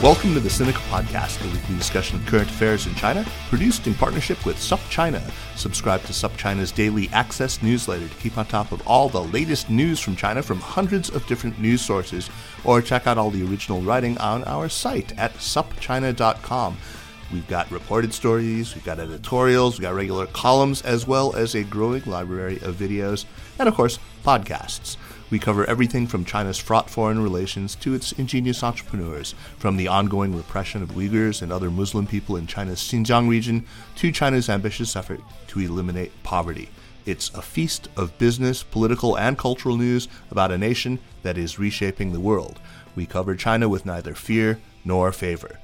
Welcome to the Sinica Podcast, a weekly discussion of current affairs in China, produced in partnership with SupChina. Subscribe to SupChina's daily access newsletter to keep on top of all the latest news from China from hundreds of different news sources, or check out all the original writing on our site at supchina.com. We've got reported stories, we've got editorials, we've got regular columns, as well as a growing library of videos, and of course, podcasts. We cover everything from China's fraught foreign relations to its ingenious entrepreneurs, from the ongoing repression of Uyghurs and other Muslim people in China's Xinjiang region to China's ambitious effort to eliminate poverty. It's a feast of business, political, and cultural news about a nation that is reshaping the world. We cover China with neither fear nor favor.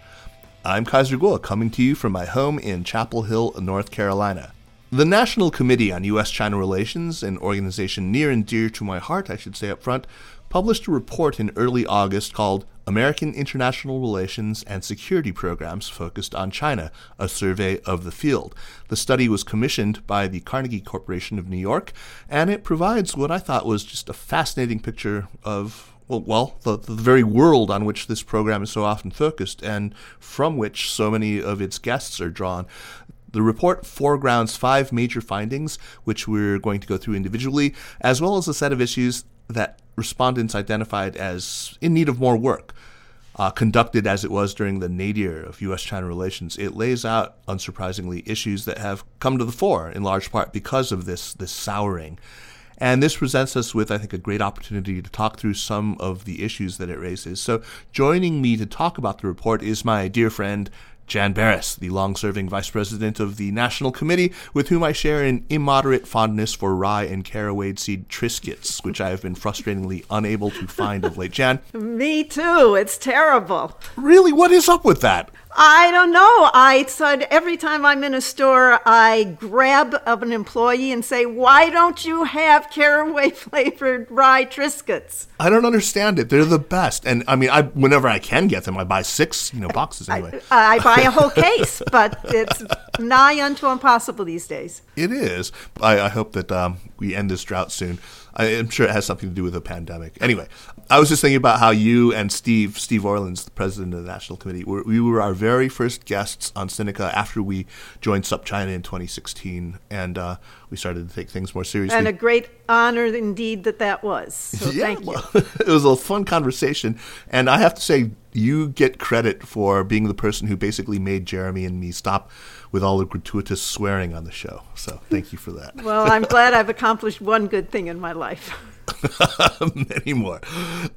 I'm Kaiser Kuo, coming to you from my home in Chapel Hill, North Carolina. The National Committee on U.S. China Relations, an organization near and dear to my heart, I should say up front, published a report in early August called American International Relations and Security Programs Focused on China, a survey of the field. The study was commissioned by the Carnegie Corporation of New York, and it provides what I thought was just a fascinating picture of well, the, the very world on which this program is so often focused and from which so many of its guests are drawn. The report foregrounds five major findings, which we're going to go through individually, as well as a set of issues that respondents identified as in need of more work. Uh, conducted as it was during the nadir of U.S. China relations, it lays out, unsurprisingly, issues that have come to the fore in large part because of this, this souring. And this presents us with, I think, a great opportunity to talk through some of the issues that it raises. So, joining me to talk about the report is my dear friend, Jan Berris, the long serving vice president of the National Committee, with whom I share an immoderate fondness for rye and caraway seed Triscuits, which I have been frustratingly unable to find of late. Jan? Me too. It's terrible. Really? What is up with that? I don't know. I said every time I'm in a store, I grab of an employee and say, "Why don't you have caraway flavored rye Triscuits?" I don't understand it. They're the best, and I mean, I whenever I can get them, I buy six, you know, boxes anyway. I, I buy a whole case, but it's nigh unto impossible these days. It is. I, I hope that um, we end this drought soon. I, am sure it has something to do with the pandemic. Anyway, I was just thinking about how you and Steve, Steve Orlins, the president of the National Committee, were, we were our very first guests on Sinica after we joined SupChina in 2016, and uh, we started to take things more seriously. And a great honor indeed that that was. So yeah, thank you. Well, it was a fun conversation, and I have to say, you get credit for being the person who basically made Jeremy and me stop with all the gratuitous swearing on the show. So thank you for that. Well, I'm glad I've accomplished one good thing in my life. Many more.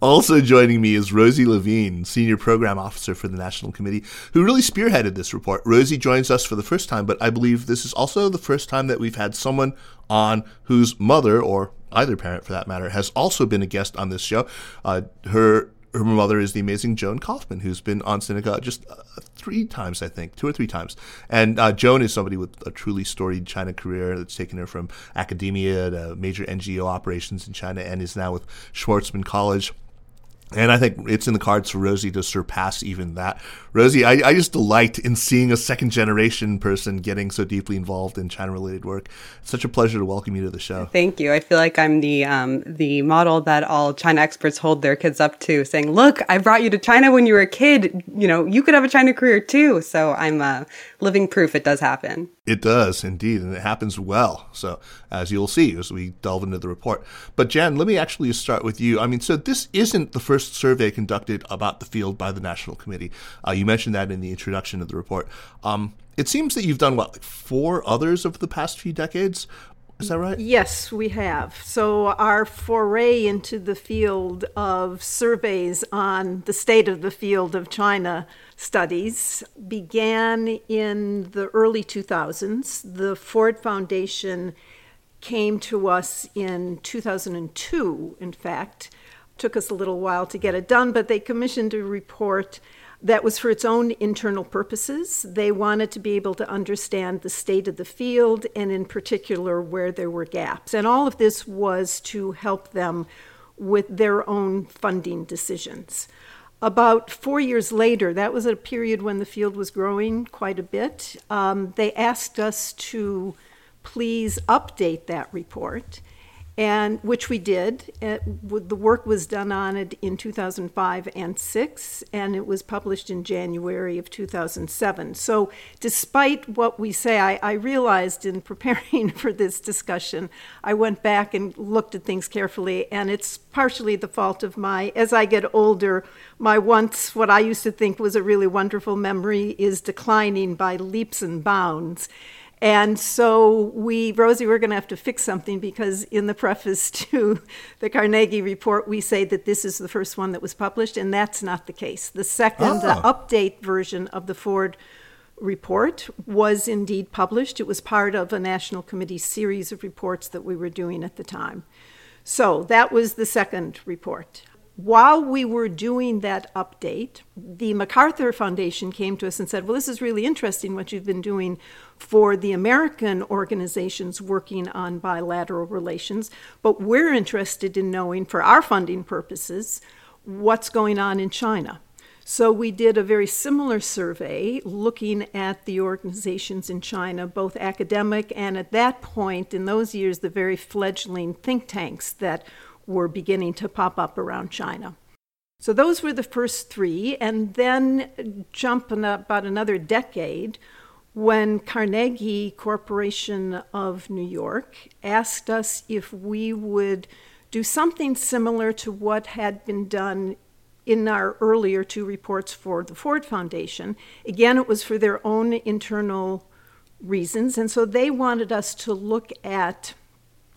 Also joining me is Rosie Levine, Senior Program Officer for the National Committee, who really spearheaded this report. Rosie joins us for the first time, but I believe this is also the first time that we've had someone on whose mother, or either parent for that matter, has also been a guest on this show. Uh, her her mother is the amazing Joan Kaufman, who's been on Sinica just uh, three times, I think, two or three times. And uh, Joan is somebody with a truly storied China career that's taken her from academia to major NGO operations in China and is now with Schwarzman College and I think it's in the cards for Rosie to surpass even that. Rosie, I, I just delight in seeing a second generation person getting so deeply involved in China related work. It's such a pleasure to welcome you to the show. Thank you. I feel like I'm the um, the model that all China experts hold their kids up to, saying, "Look, I brought you to China when you were a kid. You know, you could have a China career too." So I'm uh, living proof it does happen. It does indeed, and it happens well. So, as you'll see as we delve into the report. But, Jan, let me actually start with you. I mean, so this isn't the first survey conducted about the field by the National Committee. Uh, you mentioned that in the introduction of the report. Um, it seems that you've done what, like four others over the past few decades? Is that right? Yes, we have. So, our foray into the field of surveys on the state of the field of China studies began in the early 2000s. The Ford Foundation came to us in 2002, in fact. Took us a little while to get it done, but they commissioned a report that was for its own internal purposes. They wanted to be able to understand the state of the field and, in particular, where there were gaps. And all of this was to help them with their own funding decisions. About four years later, that was a period when the field was growing quite a bit, um, they asked us to please update that report and which we did. It, the work was done on it in 2005 and 6, and it was published in January of 2007. So, despite what we say, I, I realized in preparing for this discussion, I went back and looked at things carefully, and it's partially the fault of my, as I get older, my once, what I used to think was a really wonderful memory is declining by leaps and bounds. And so we, Rosie, we're going to have to fix something because in the preface to the Carnegie report, we say that this is the first one that was published, and that's not the case. The second, the Oh. update version of the Ford report was indeed published. It was part of a National Committee series of reports that we were doing at the time. So that was the second report. While we were doing that update, the MacArthur Foundation came to us and said, Well, this is really interesting what you've been doing for the American organizations working on bilateral relations, but we're interested in knowing, for our funding purposes, what's going on in China. So we did a very similar survey looking at the organizations in China, both academic and at that point, in those years, the very fledgling think tanks that were beginning to pop up around China. So those were the first three, and then jump in about another decade when Carnegie Corporation of New York asked us if we would do something similar to what had been done in our earlier two reports for the Ford Foundation. Again, it was for their own internal reasons, and so they wanted us to look at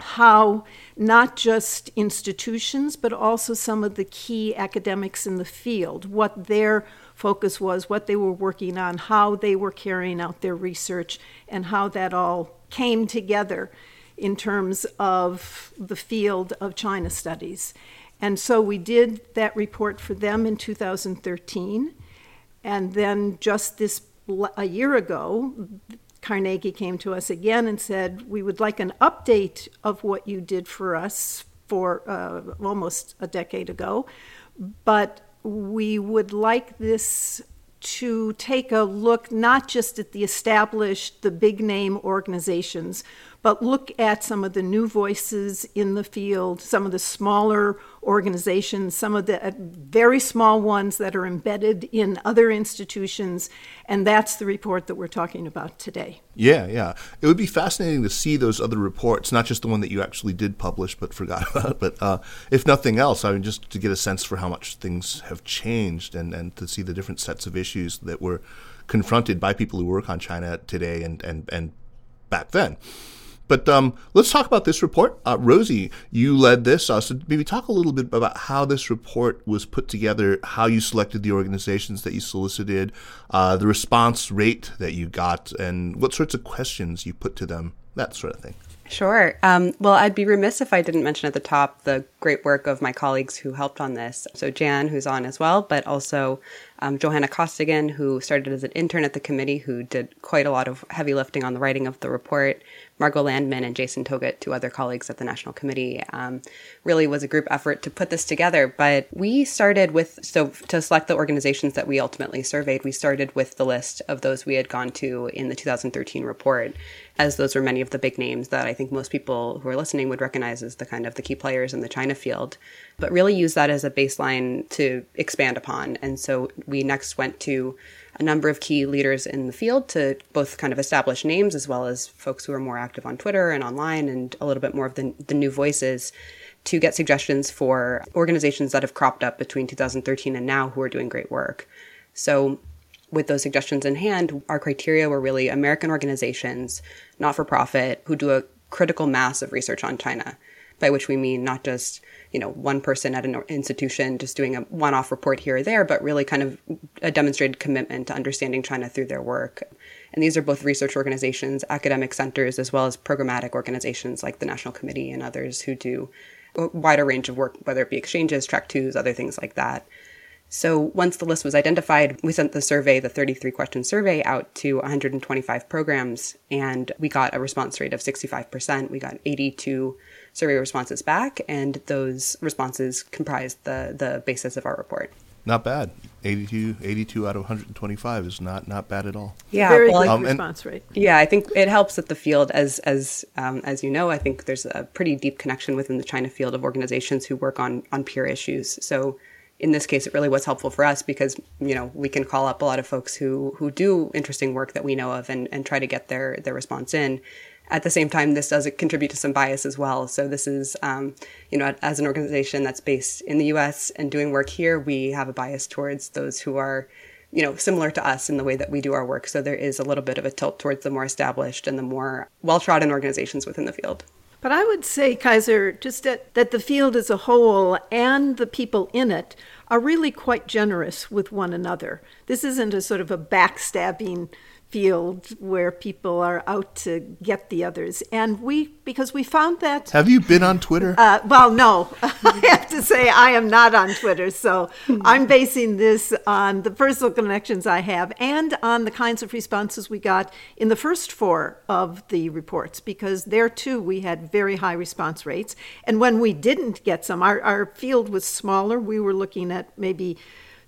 how not just institutions, but also some of the key academics in the field, what their focus was, what they were working on, how they were carrying out their research, and how that all came together in terms of the field of China studies. And so we did that report for them in 2013. And then just this a year ago, Carnegie came to us again and said, We would like an update of what you did for us for uh, almost a decade ago, but we would like this to take a look not just at the established, the big name organizations, but look at some of the new voices in the field, some of the smaller organizations, some of the uh, very small ones that are embedded in other institutions. And that's the report that we're talking about today. Yeah, yeah. It would be fascinating to see those other reports, not just the one that you actually did publish but forgot about. But uh, if nothing else, I mean, just to get a sense for how much things have changed and, and to see the different sets of issues that were confronted by people who work on China today and, and, and back then. But um, let's talk about this report. Uh, Rosie, you led this. Uh, so maybe talk a little bit about how this report was put together, how you selected the organizations that you solicited, uh, the response rate that you got, and what sorts of questions you put to them, that sort of thing. Sure. Um, well, I'd be remiss if I didn't mention at the top the great work of my colleagues who helped on this. So, Jan, who's on as well, but also um, Johanna Costigan, who started as an intern at the committee, who did quite a lot of heavy lifting on the writing of the report. Margot Landman and Jason Togut, two other colleagues at the National Committee, um, really was a group effort to put this together. But we started with, so to select the organizations that we ultimately surveyed, we started with the list of those we had gone to in the 2013 report, as those were many of the big names that I think most people who are listening would recognize as the kind of the key players in the China field, but really use that as a baseline to expand upon. And so we next went to a number of key leaders in the field to both kind of establish names as well as folks who are more active on Twitter and online and a little bit more of the, the new voices to get suggestions for organizations that have cropped up between 2013 and now who are doing great work. So with those suggestions in hand, our criteria were really American organizations, not for profit, who do a critical mass of research on China, by which we mean not just you know one person at an institution just doing a one-off report here or there, but really kind of a demonstrated commitment to understanding China through their work. And these are both research organizations, academic centers, as well as programmatic organizations like the National Committee and others who do a wider range of work, whether it be exchanges, track twos, other things like that. So once the list was identified, we sent the survey, the 33 question survey, out to 125 programs, and we got a response rate of 65%. We got 82 survey responses back, and those responses comprised the, the basis of our report. Not bad. 82, 82 out of 125 is not not bad at all. Yeah, Very well, good Um, response rate. Yeah, I think it helps that the field, as as um, as you know, I think there's a pretty deep connection within the China field of organizations who work on on peer issues. So in this case, it really was helpful for us because you know we can call up a lot of folks who who do interesting work that we know of and and try to get their their response in. At the same time, this does contribute to some bias as well. So this is, um, you know, as an organization that's based in the U.S. and doing work here, we have a bias towards those who are you know, similar to us in the way that we do our work. So there is a little bit of a tilt towards the more established and the more well trodden organizations within the field. But I would say, Kaiser, just that, that the field as a whole and the people in it are really quite generous with one another. This isn't a sort of a backstabbing field where people are out to get the others. And we, because we found that Have you been on Twitter? uh, well, no, I have to say I am not on Twitter. So I'm basing this on the personal connections I have and on the kinds of responses we got in the first four of the reports, because there too we had very high response rates. And when we didn't get some, our, our field was smaller. We were looking at maybe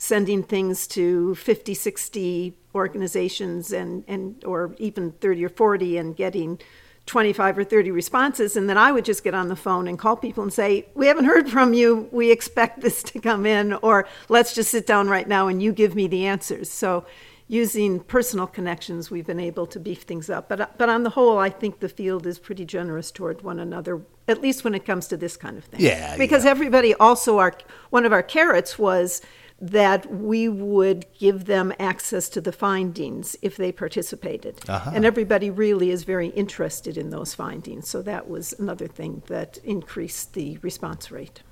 sending things to 50, 60 organizations and, and or even 30 or 40 and getting 25 or 30 responses and then I would just get on the phone and call people and say, "We haven't heard from you. We expect this to come in or let's just sit down right now and you give me the answers." So using personal connections, we've been able to beef things up. But but on the whole, I think the field is pretty generous toward one another, at least when it comes to this kind of thing. Yeah, Because yeah. everybody also our one of our carrots was that we would give them access to the findings if they participated. And everybody really is very interested in those findings. So that was another thing that increased the response rate.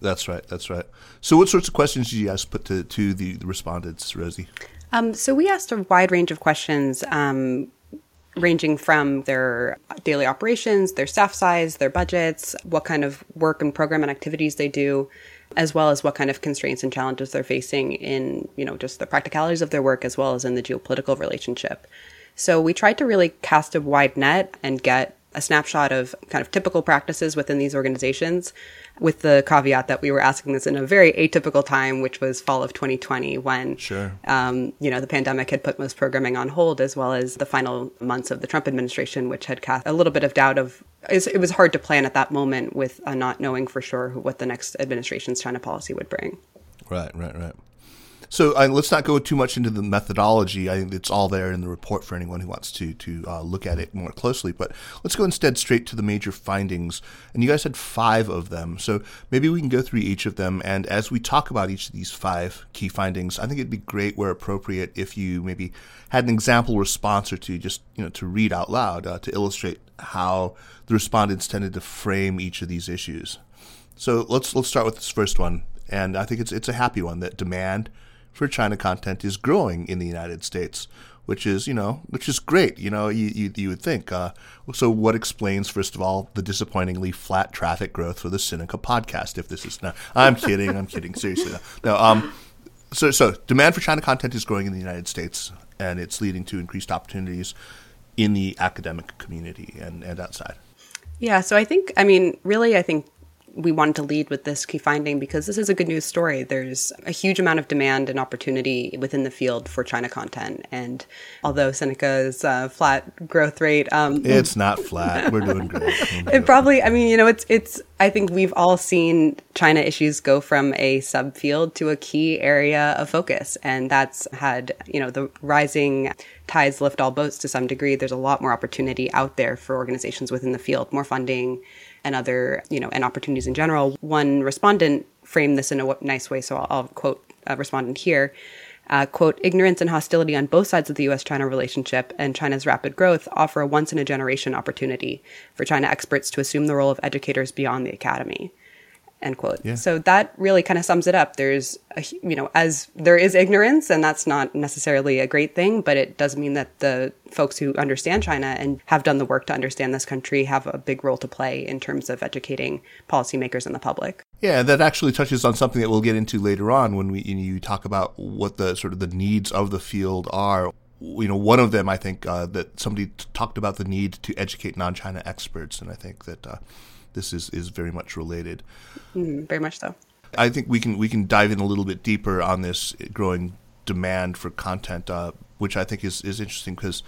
That's right. That's right. So, what sorts of questions did you guys put to, to the, the respondents, Rosie? Um, so we asked a wide range of questions, um, ranging from their daily operations, their staff size, their budgets, what kind of work and program and activities they do, as well as what kind of constraints and challenges they're facing in, you know, just the practicalities of their work as well as in the geopolitical relationship. So we tried to really cast a wide net and get a snapshot of kind of typical practices within these organizations with the caveat that we were asking this in a very atypical time, which was fall of 2020 when, Sure. um, you know, the pandemic had put most programming on hold, as well as the final months of the Trump administration, which had cast a little bit of doubt of. It was hard to plan at that moment with uh, not knowing for sure what the next administration's China policy would bring. Right, right, right. So uh, let's not go too much into the methodology. I think it's all there in the report for anyone who wants to to uh, look at it more closely. But let's go instead straight to the major findings. And you guys had five of them, so maybe we can go through each of them. And as we talk about each of these five key findings, I think it'd be great, where appropriate, if you maybe had an example response or two, just you know, to read out loud uh, to illustrate how the respondents tended to frame each of these issues. So let's let's start with this first one, and I think it's it's a happy one that demand for China content is growing in the United States, which is you know which is great. You know you you, you would think. Uh, so what explains first of all the disappointingly flat traffic growth for the Sinica podcast? If this is not, I'm kidding. I'm kidding. Seriously, no. no um, so so demand for China content is growing in the United States, and it's leading to increased opportunities in the academic community and and outside. Yeah, so I think, I mean, really, I think we wanted to lead with this key finding because this is a good news story. There's a huge amount of demand and opportunity within the field for China content. And although Sinica's uh, flat growth rate, um, It's not flat. We're doing great. it probably, I mean, you know, it's, it's, I think we've all seen China issues go from a subfield to a key area of focus. And that's had, you know, the rising tides lift all boats to some degree. There's a lot more opportunity out there for organizations within the field, more funding and other, you know, and opportunities in general. One respondent framed this in a nice way. So I'll, I'll quote a respondent here. Uh, quote, ignorance and hostility on both sides of the US China relationship and China's rapid growth offer a once in a generation opportunity for China experts to assume the role of educators beyond the academy. End quote. Yeah. So that really kind of sums it up. There's, a, you know, as there is ignorance, and that's not necessarily a great thing, but it does mean that the folks who understand China and have done the work to understand this country have a big role to play in terms of educating policymakers and the public. Yeah, that actually touches on something that we'll get into later on when we you talk about what the sort of the needs of the field are. You know, one of them I think uh, that somebody t- talked about the need to educate non-China experts, and I think that uh, this is is very much related. Mm, very much so. I think we can we can dive in a little bit deeper on this growing demand for content, uh, which I think is is interesting because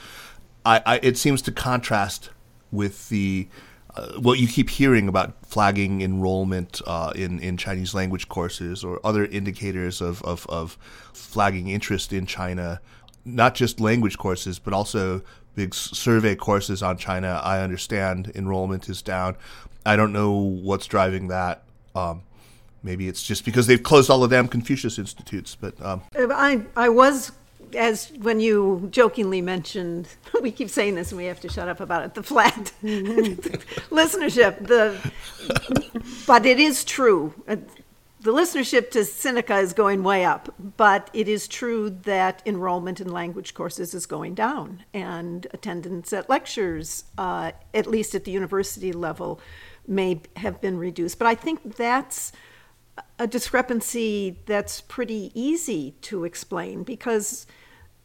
I, I, it seems to contrast with the uh, what you keep hearing about flagging enrollment uh, in in Chinese language courses or other indicators of, of, of flagging interest in China, not just language courses but also big survey courses on China. I understand enrollment is down. I don't know what's driving that. Um, maybe it's just because they've closed all the damn Confucius institutes. But um. I I was as when you jokingly mentioned, we keep saying this and we have to shut up about it. The flat listenership, the but it is true. Uh, the listenership to Sinica is going way up, but it is true that enrollment in language courses is going down, and attendance at lectures, uh, at least at the university level, may have been reduced. But I think that's a discrepancy that's pretty easy to explain because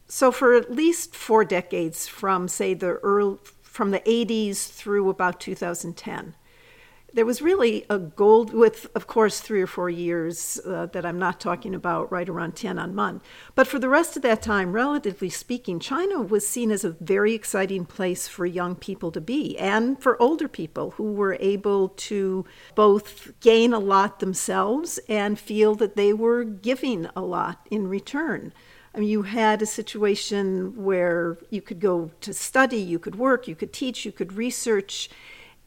so for at least four decades from say the early from the 80s through about 2010 there was really a gold with of course three or four years uh, that i'm not talking about right around Tiananmen. But for the rest of that time relatively speaking china was seen as a very exciting place for young people to be and for older people who were able to both gain a lot themselves and feel that they were giving a lot in return. I mean, you had a situation where you could go to study, you could work, you could teach, you could research,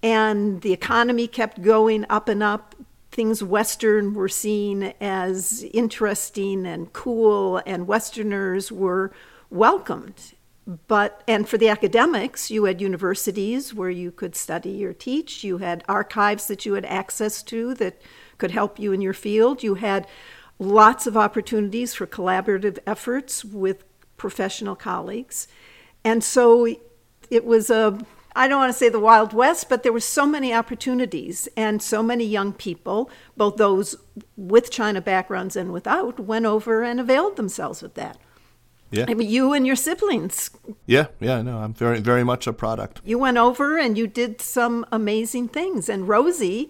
and the economy kept going up and up. Things Western were seen as interesting and cool, and Westerners were welcomed. But, and for the academics, you had universities where you could study or teach. You had archives that you had access to that could help you in your field. You had lots of opportunities for collaborative efforts with professional colleagues. And so it was a I don't want to say the Wild West, but there were so many opportunities, and so many young people, both those with China backgrounds and without, went over and availed themselves of that. Yeah. I mean, you and your siblings. Yeah, yeah, no, I'm very, very much a product. You went over and you did some amazing things. And Rosie,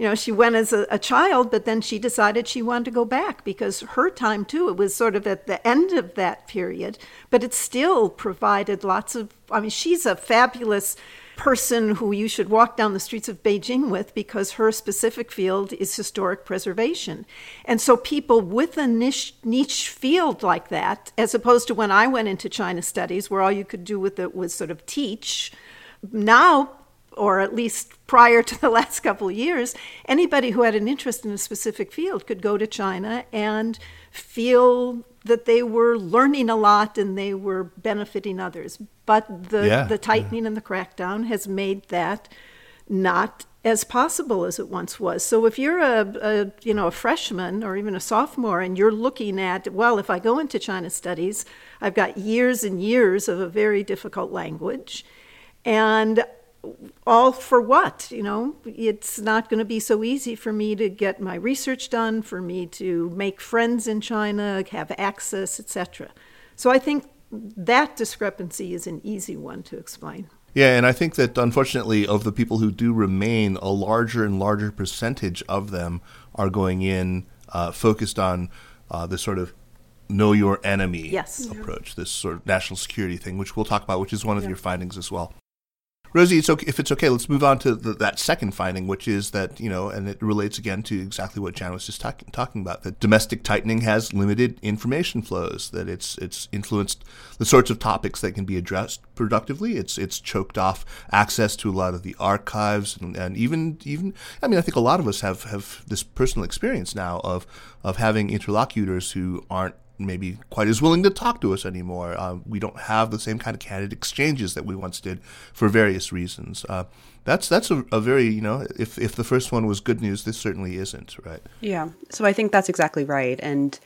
you know, she went as a, a, child, but then she decided she wanted to go back because her time too, it was sort of at the end of that period, but it still provided lots of, I mean, she's a fabulous person who you should walk down the streets of Beijing with because her specific field is historic preservation. And so people with a niche, niche field like that, as opposed to when I went into China studies where all you could do with it was sort of teach, now or at least prior to the last couple of years, anybody who had an interest in a specific field could go to China and feel that they were learning a lot and they were benefiting others. But the, yeah, the tightening yeah. and the crackdown has made that not as possible as it once was. So if you're a, a, you know a freshman or even a sophomore and you're looking at well if I go into China studies I've got years and years of a very difficult language and all for what? You know, it's not going to be so easy for me to get my research done, for me to make friends in China, have access, etc. So I think that discrepancy is an easy one to explain. Yeah, and I think that unfortunately, of the people who do remain, a larger and larger percentage of them are going in uh, focused on uh, this sort of know your enemy yes. approach, this sort of national security thing, which we'll talk about, which is one of yeah. your findings as well. Rosie, it's okay, if it's okay, let's move on to the, that second finding, which is that, you know, and it relates again to exactly what Jan was just talk, talking about, that domestic tightening has limited information flows, that it's it's influenced the sorts of topics that can be addressed productively. It's it's choked off access to a lot of the archives and, and even even I mean I think a lot of us have, have this personal experience now of of having interlocutors who aren't maybe quite as willing to talk to us anymore. Uh, we don't have the same kind of candid exchanges that we once did for various reasons. Uh, that's that's a, a, very you know if if the first one was good news, this certainly isn't right. Yeah, so I think that's exactly right, and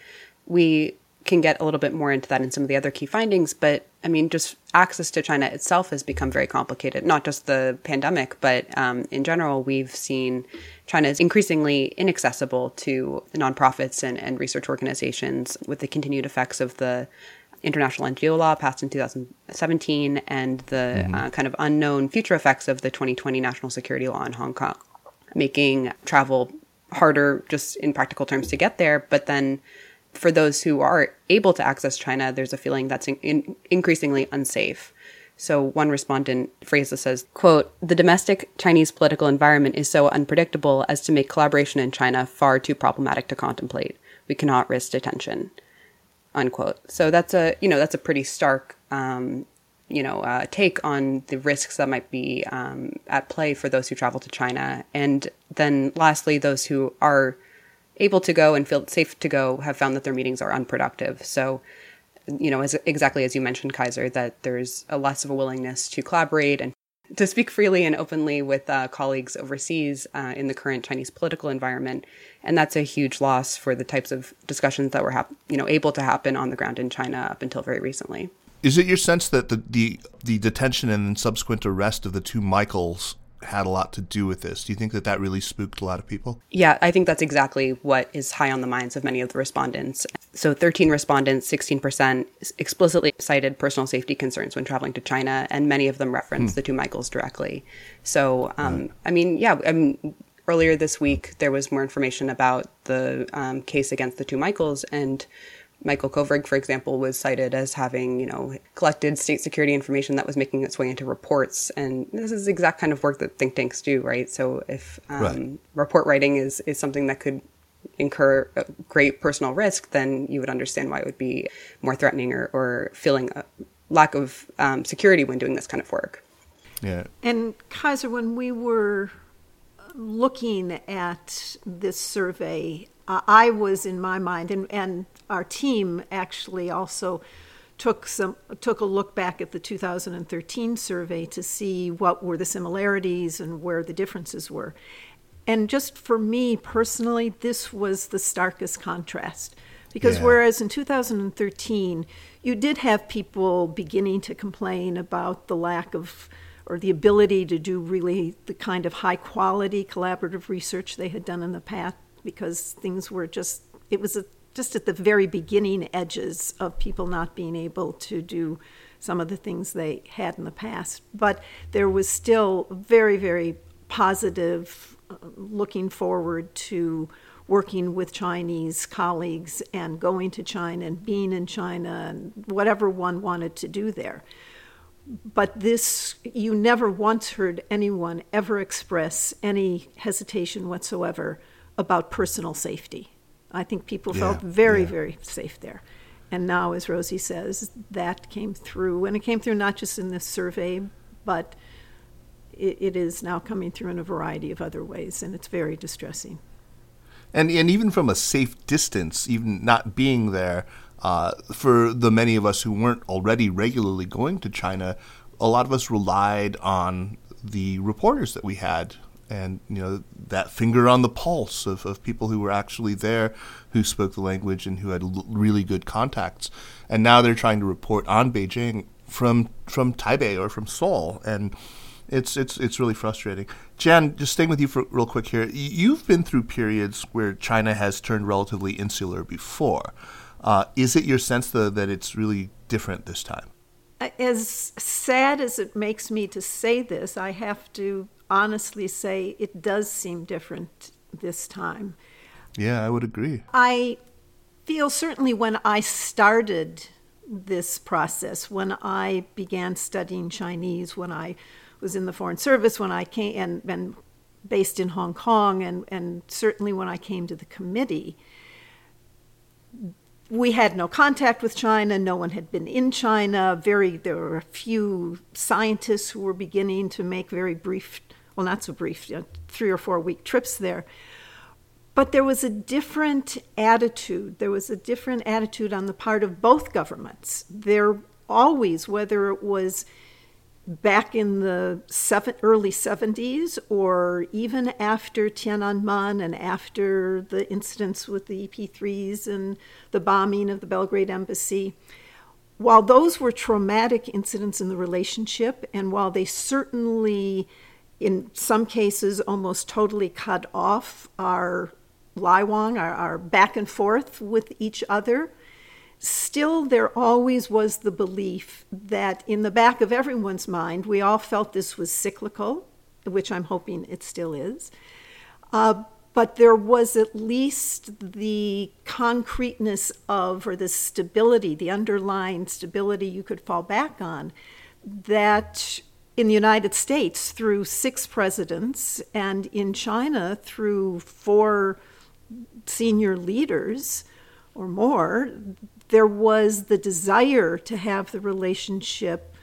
we can get a little bit more into that in some of the other key findings. But I mean, just access to China itself has become very complicated. Not just the pandemic, but um, in general, we've seen China is increasingly inaccessible to nonprofits and, and research organizations with the continued effects of the international NGO law passed in 2017 and the mm-hmm. uh, kind of unknown future effects of the 2020 national security law in Hong Kong, making travel harder just in practical terms to get there. But then for those who are able to access China, there's a feeling that's in, in, increasingly unsafe. So one respondent phrased this as, quote, the domestic Chinese political environment is so unpredictable as to make collaboration in China far too problematic to contemplate. We cannot risk detention, unquote. So that's a, you know, that's a pretty stark, um, you know, uh, take on the risks that might be um, at play for those who travel to China. And then lastly, those who are able to go and feel safe to go have found that their meetings are unproductive. So you know, as exactly as you mentioned, Kaiser, that there's a less of a willingness to collaborate and to speak freely and openly with uh, colleagues overseas uh, in the current Chinese political environment, and that's a huge loss for the types of discussions that were, hap- you know, able to happen on the ground in China up until very recently. Is it your sense that the the, the detention and subsequent arrest of the two Michaels had a lot to do with this. Do you think that that really spooked a lot of people? Yeah, I think that's exactly what is high on the minds of many of the respondents. So 13 respondents, 16% explicitly cited personal safety concerns when traveling to China, and many of them referenced hmm. the two Michaels directly. So, um, right. I mean, yeah, I mean, earlier this week there was more information about the um, case against the two Michaels, and Michael Kovrig, for example, was cited as having, you know, collected state security information that was making its way into reports. And this is the exact kind of work that think tanks do, right? So if um, right. report writing is, is something that could incur great personal risk, then you would understand why it would be more threatening or, or feeling a lack of um, security when doing this kind of work. Yeah. And Kaiser, when we were looking at this survey, uh, I was in my mind, and, and our team actually also took some took a look back at the 2013 survey to see what were the similarities and where the differences were. And just for me personally, this was the starkest contrast. Because yeah. whereas in 2013, you did have people beginning to complain about the lack of or the ability to do really the kind of high quality collaborative research they had done in the past because things were just, it was a, just at the very beginning edges of people not being able to do some of the things they had in the past. But there was still very, very positive uh, looking forward to working with Chinese colleagues and going to China and being in China and whatever one wanted to do there. But this, you never once heard anyone ever express any hesitation whatsoever about personal safety. I think people yeah, felt very, yeah. very safe there. And now, as Rosie says, that came through. And it came through not just in this survey, but it, it is now coming through in a variety of other ways. And it's very distressing. And, and even from a safe distance, even not being there, uh, for the many of us who weren't already regularly going to China, a lot of us relied on the reporters that we had and you know that finger on the pulse of, of people who were actually there who spoke the language and who had l- really good contacts and now they're trying to report on Beijing from from Taipei or from Seoul and it's it's it's really frustrating. Jan, just staying with you for real quick here. You've been through periods where China has turned relatively insular before. Uh, is it your sense though that it's really different this time? As sad as it makes me to say this, I have to honestly say it does seem different this time. Yeah, I would agree. I feel certainly when I started this process, when I began studying Chinese, when I was in the Foreign Service, when I came and, and based in Hong Kong, and, and certainly when I came to the committee, we had no contact with China. No one had been in China. Very, there were a few scientists who were beginning to make very brief well, not so brief, you know, three or four week trips there. But there was a different attitude. There was a different attitude on the part of both governments. There always, whether it was back in the seven, early 70s or even after Tiananmen and after the incidents with the EP3s and the bombing of the Belgrade embassy, while those were traumatic incidents in the relationship, and while they certainly in some cases almost totally cut off our Laiwang, our, our back and forth with each other, still there always was the belief that in the back of everyone's mind, we all felt this was cyclical, which I'm hoping it still is. Uh, but there was at least the concreteness of, or the stability, the underlying stability you could fall back on, that in the United States through six presidents, and in China through four senior leaders or more, there was the desire to have the relationship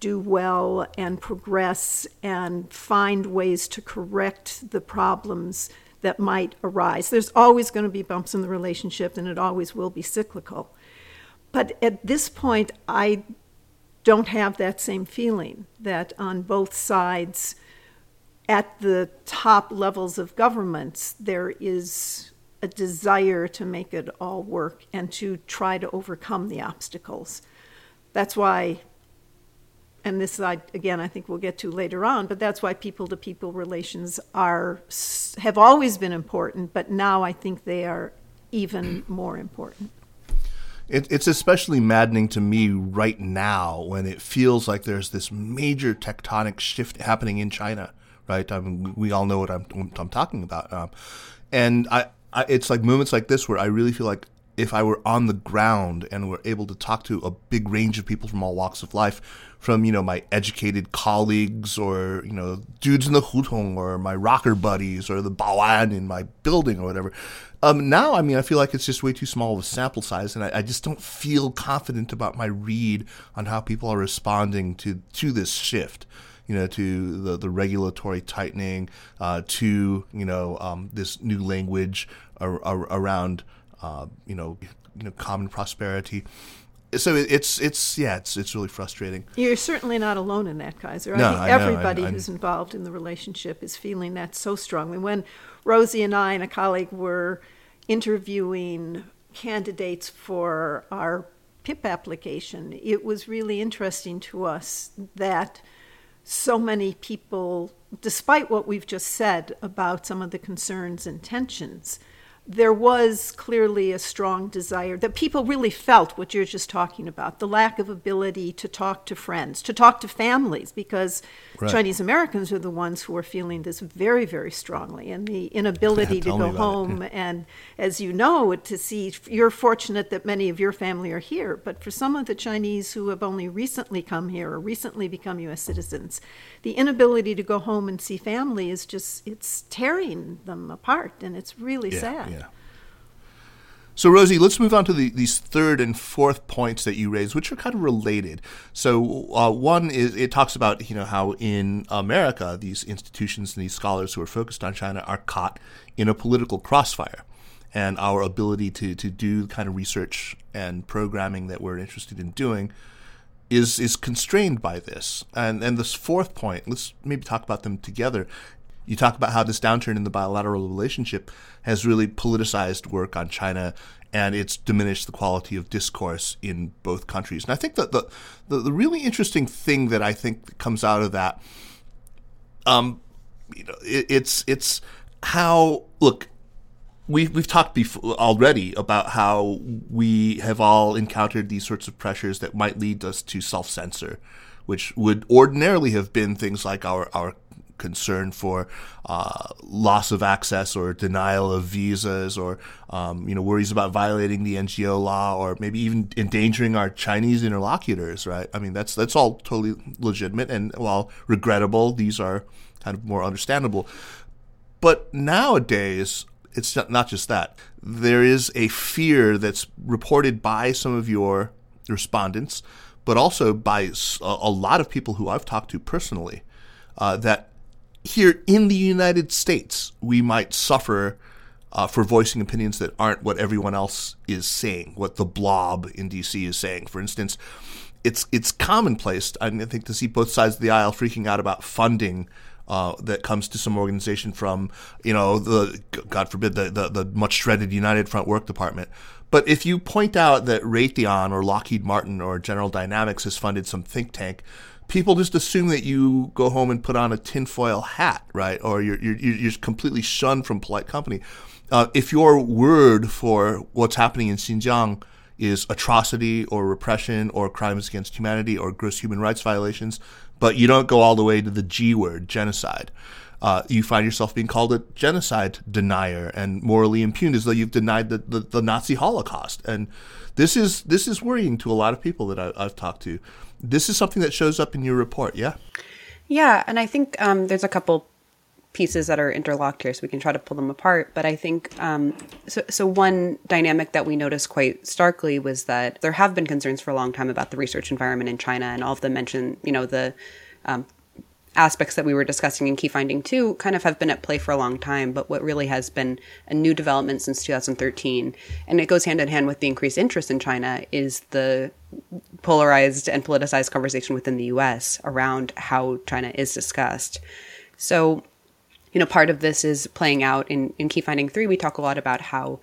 do well and progress and find ways to correct the problems that might arise. There's always going to be bumps in the relationship, and it always will be cyclical. But at this point, I don't have that same feeling that on both sides, at the top levels of governments, there is a desire to make it all work and to try to overcome the obstacles. That's why and this I, again I think we'll get to later on, but that's why people to people relations are have always been important, but now I think they are even more important. It, it's especially maddening to me right now when it feels like there's this major tectonic shift happening in China. Right, I mean, we all know what I'm, what I'm talking about, um, and I, I, it's like moments like this where I really feel like if I were on the ground and were able to talk to a big range of people from all walks of life, from you know my educated colleagues or you know dudes in the hutong or my rocker buddies or the baoan in my building or whatever. Um, now, I mean, I feel like it's just way too small of a sample size, and I, I, just don't feel confident about my read on how people are responding to to this shift. You know, to the the regulatory tightening, uh, to you know um, this new language ar- ar- around uh, you know, you know, common prosperity. So it's it's yeah, it's it's really frustrating. You're certainly not alone in that, Kaiser. No, I think I everybody know, I, I, who's involved in the relationship is feeling that so strongly. When Rosie and I and a colleague were interviewing candidates for our PIP application, it was really interesting to us that so many people, despite what we've just said about some of the concerns and tensions, there was clearly a strong desire that people really felt what you're just talking about the lack of ability to talk to friends, to talk to families, because right. Chinese Americans are the ones who are feeling this very, very strongly, and the inability to go home. Yeah. And as you know, to see, you're fortunate that many of your family are here, but for some of the Chinese who have only recently come here or recently become U.S. citizens, the inability to go home and see family is just, it's tearing them apart, and it's really yeah, sad. Yeah. So, Rosie, let's move on to the, these third and fourth points that you raised, which are kind of related. So, uh, one is it talks about you know how in America these institutions and these scholars who are focused on China are caught in a political crossfire, and our ability to to do the kind of research and programming that we're interested in doing is is constrained by this. And and this fourth point, let's maybe talk about them together, you talk about how this downturn in the bilateral relationship has really politicized work on China and it's diminished the quality of discourse in both countries. And I think that the, the, the really interesting thing that I think comes out of that, um, you know, it, it's it's how look. We've, we've talked before already about how we have all encountered these sorts of pressures that might lead us to self censor, which would ordinarily have been things like our, our concern for uh, loss of access or denial of visas or um, you know worries about violating the NGO law or maybe even endangering our Chinese interlocutors right? I mean that's that's all totally legitimate and while regrettable these are kind of more understandable. But nowadays it's not just that. There is a fear that's reported by some of your respondents but also by a lot of people who I've talked to personally uh, that here in the United States, we might suffer uh, for voicing opinions that aren't what everyone else is saying, what the blob in DC is saying. For instance, it's it's commonplace, I think, to see both sides of the aisle freaking out about funding uh, that comes to some organization from, you know, the God forbid the, the, the much dreaded United Front Work Department. But if you point out that Raytheon or Lockheed Martin or General Dynamics has funded some think tank people just assume that you go home and put on a tinfoil hat, right? Or you're, you're, you're completely shunned from polite company. Uh, if your word for what's happening in Xinjiang is atrocity or repression or crimes against humanity or gross human rights violations, but you don't go all the way to the G word, genocide, uh, you find yourself being called a genocide denier and morally impugned as though you've denied the, the, the Nazi Holocaust. And this is this is worrying to a lot of people that I, I've talked to. This is something that shows up in your report, yeah? Yeah, and I think um, there's a couple pieces that are interlocked here, so we can try to pull them apart. But I think um, so. So one dynamic that we noticed quite starkly was that there have been concerns for a long time about the research environment in China, and all of them mention, you know, the um, aspects that we were discussing in key finding two kind of have been at play for a long time but what really has been a new development since 2013 and it goes hand in hand with the increased interest in china is the polarized and politicized conversation within the us around how china is discussed. So you know part of this is playing out in, in key finding three. We talk a lot about how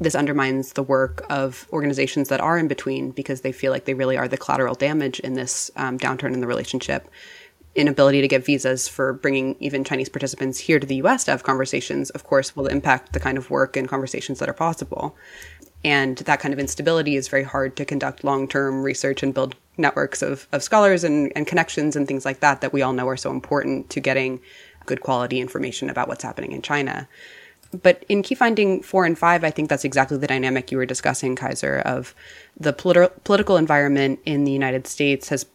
this undermines the work of organizations that are in between because they feel like they really are the collateral damage in this um, downturn in the relationship inability to get visas for bringing even Chinese participants here to the US to have conversations, of course, will impact the kind of work and conversations that are possible. And that kind of instability is very hard to conduct long term research and build networks of, of scholars and, and connections and things like that that we all know are so important to getting good quality information about what's happening in China. But in key finding four and five, I think that's exactly the dynamic you were discussing, Kaiser, of the politi- political environment in the United States has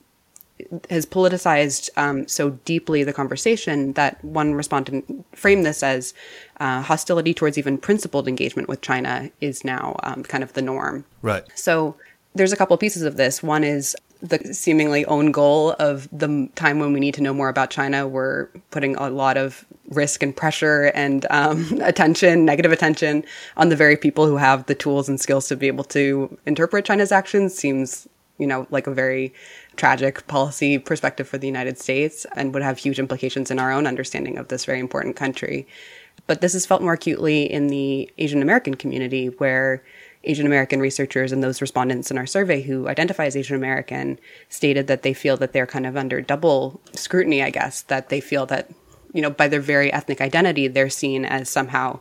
has politicized um, so deeply the conversation that one respondent framed this as uh, hostility towards even principled engagement with China is now um, kind of the norm. Right. So there's a couple of pieces of this. One is the seemingly own goal of the time when we need to know more about China. We're putting a lot of risk and pressure and um, attention, negative attention, on the very people who have the tools and skills to be able to interpret China's actions. Seems you know, like a very tragic policy perspective for the United States and would have huge implications in our own understanding of this very important country. But this is felt more acutely in the Asian American community, where Asian American researchers and those respondents in our survey who identify as Asian American stated that they feel that they're kind of under double scrutiny, I guess, that they feel that, you know, by their very ethnic identity, they're seen as somehow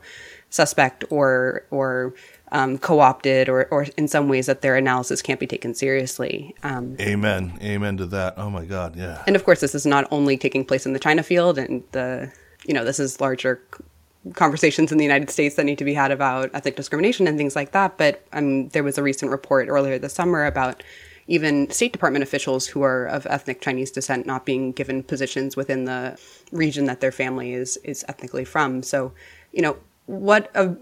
suspect or, or um, co-opted or, or in some ways that their analysis can't be taken seriously. Um, Amen. Amen to that. Oh my God. Yeah. And of course, this is not only taking place in the China field and the, you know, this is larger conversations in the United States that need to be had about ethnic discrimination and things like that. But um, there was a recent report earlier this summer about even State Department officials who are of ethnic Chinese descent not being given positions within the region that their family is is ethnically from. So, you know, what a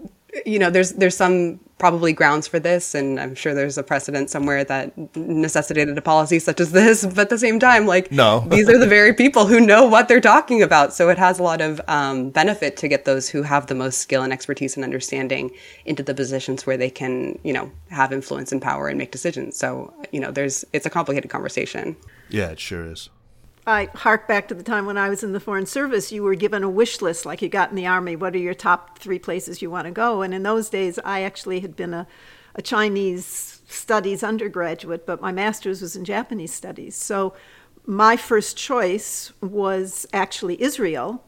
you know, there's there's some probably grounds for this, and I'm sure there's a precedent somewhere that necessitated a policy such as this. But at the same time, like, no, these are the very people who know what they're talking about. So it has a lot of um, benefit to get those who have the most skill and expertise and understanding into the positions where they can, you know, have influence and power and make decisions. So you know, there's it's a complicated conversation. Yeah, it sure is. I hark back to the time when I was in the Foreign Service, you were given a wish list like you got in the Army. What are your top three places you want to go? And in those days, I actually had been a, a Chinese studies undergraduate, but my master's was in Japanese studies. So my first choice was actually Israel,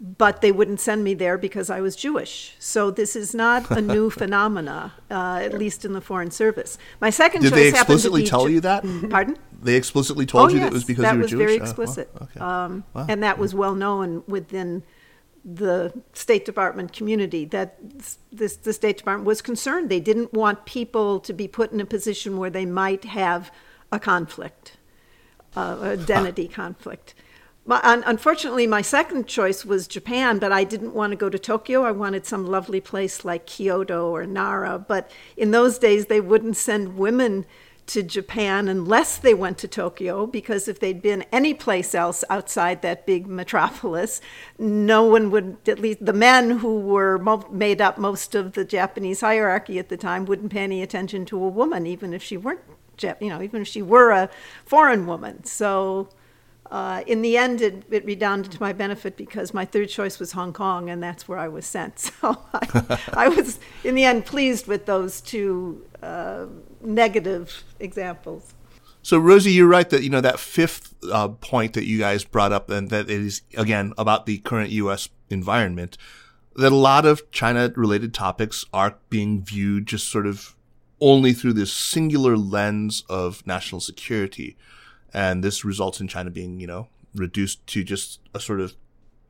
but they wouldn't send me there because I was Jewish. So this is not a new phenomena, uh, at least in the Foreign Service. My second Did choice they happened to explicitly tell Ju- you that? Pardon? They explicitly told oh, you yes. that it was because that you were was Jewish. very Oh, wow. explicit, Okay. um, Wow. and that was well known within the State Department community. That this the State Department was concerned. They didn't want people to be put in a position where they might have a conflict, uh, identity conflict. My, un, unfortunately, my second choice was Japan, but I didn't want to go to Tokyo. I wanted some lovely place like Kyoto or Nara. But in those days, they wouldn't send women to Japan unless they went to Tokyo, because if they'd been any place else outside that big metropolis, no one would, at least the men who were mo- made up most of the Japanese hierarchy at the time, wouldn't pay any attention to a woman, even if she weren't, Jap- you know, even if she were a foreign woman. So uh, in the end, it, it redounded to my benefit because my third choice was Hong Kong, and that's where I was sent. So I, I was, in the end, pleased with those two uh, negative examples. So Rosie, you're right that you know that fifth uh, point that you guys brought up, and that it is again about the current U.S. environment. That a lot of China-related topics are being viewed just sort of only through this singular lens of national security, and this results in China being you know reduced to just a sort of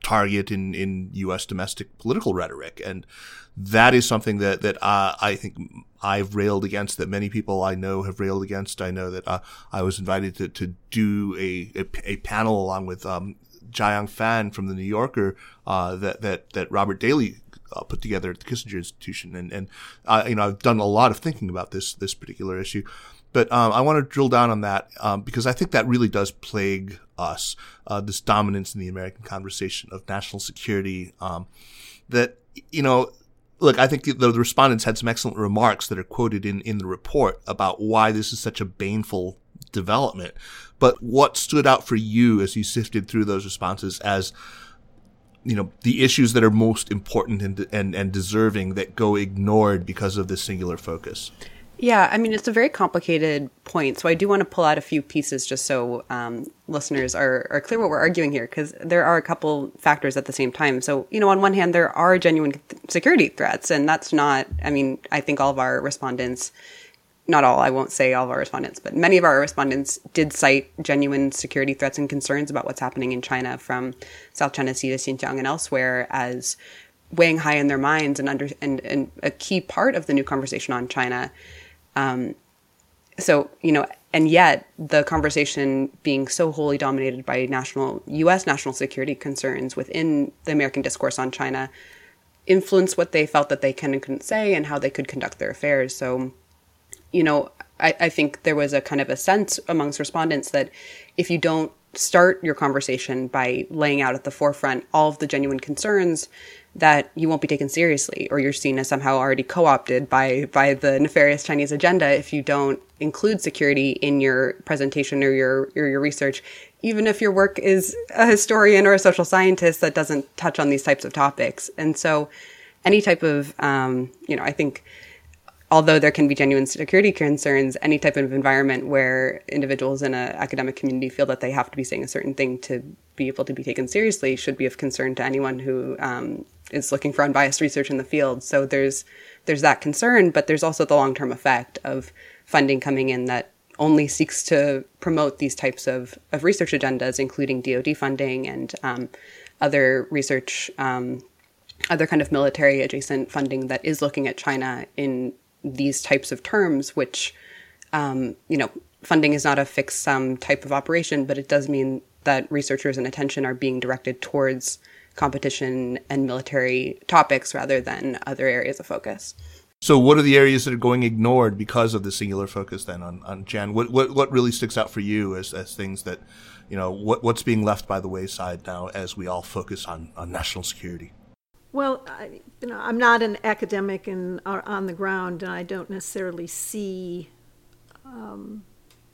target in, in U.S. domestic political rhetoric. And that is something that, that uh, I think I've railed against, that many people I know have railed against. I know that uh, I was invited to, to do a, a, a panel along with um, Jiayang Fan from the New Yorker uh, that, that, that Robert Daly uh, put together at the Kissinger Institution. And, and uh, you know, I've done a lot of thinking about this, this particular issue. But um, I want to drill down on that um, because I think that really does plague us, uh, this dominance in the American conversation of national security. Um, that, you know, look, I think the, the, respondents had some excellent remarks that are quoted in, in the report about why this is such a baneful development. But what stood out for you as you sifted through those responses as you know the issues that are most important and and, and deserving that go ignored because of this singular focus yeah, I mean, it's a very complicated point. So I do want to pull out a few pieces just so um, listeners are, are clear what we're arguing here, because there are a couple factors at the same time. So, you know, on one hand, there are genuine th- security threats, and that's not, I mean, I think all of our respondents, not all, I won't say all of our respondents, but many of our respondents did cite genuine security threats and concerns about what's happening in China from South China Sea to Xinjiang and elsewhere as weighing high in their minds and under and, and a key part of the new conversation on China um, so, you know, and yet the conversation being so wholly dominated by national U.S. national security concerns within the American discourse on China influenced what they felt that they can and couldn't say and how they could conduct their affairs. So, you know, I, I think there was a kind of a sense amongst respondents that if you don't start your conversation by laying out at the forefront all of the genuine concerns that you won't be taken seriously or you're seen as somehow already co-opted by by the nefarious Chinese agenda if you don't include security in your presentation or your or your research. Even if your work is a historian or a social scientist that doesn't touch on these types of topics. And so any type of um, you know I think although there can be genuine security concerns, any type of environment where individuals in an academic community feel that they have to be saying a certain thing to be able to be taken seriously should be of concern to anyone who um, is looking for unbiased research in the field. So there's there's that concern, but there's also the long term effect of funding coming in that only seeks to promote these types of, of research agendas, including DoD funding and um, other research, um, other kind of military adjacent funding that is looking at China in these types of terms, which, um, you know, funding is not a fixed sum type of operation, but it does mean that researchers and attention are being directed towards competition and military topics rather than other areas of focus. So, what are the areas that are going ignored because of the singular focus then on, on Jan? What, what, what really sticks out for you as, as things that, you know, what, what's being left by the wayside now as we all focus on, on national security? Well, I, you know, I'm not an academic and are on the ground, and I don't necessarily see, um,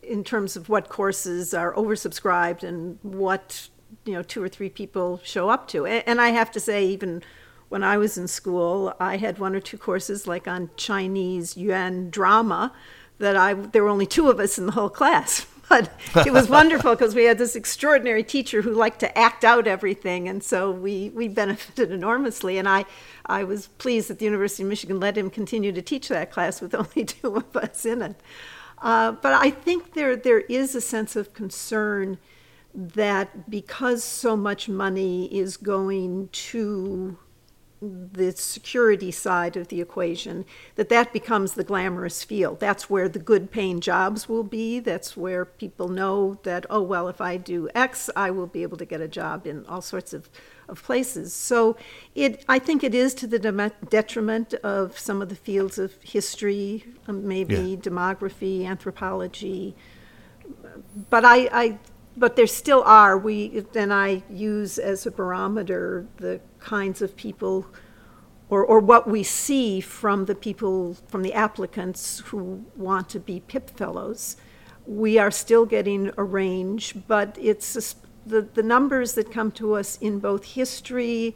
in terms of what courses are oversubscribed and what you know two or three people show up to. And I have to say, even when I was in school, I had one or two courses like on Chinese yuan drama that I there were only two of us in the whole class but it was wonderful because we had this extraordinary teacher who liked to act out everything, and so we we benefited enormously. And I I was pleased that the University of Michigan let him continue to teach that class with only two of us in it. Uh, but I think there there is a sense of concern that because so much money is going to the security side of the equation that that becomes the glamorous field. That's where the good paying jobs will be. That's where people know that oh well if i do x i will be able to get a job in all sorts of, of places. So it i think it is to the detriment of some of the fields of history um, maybe yeah. demography anthropology. But i i but there still are. We and i use as a barometer the kinds of people or, or what we see from the people from the applicants who want to be PIP fellows. We are still getting a range but it's the, the numbers that come to us in both history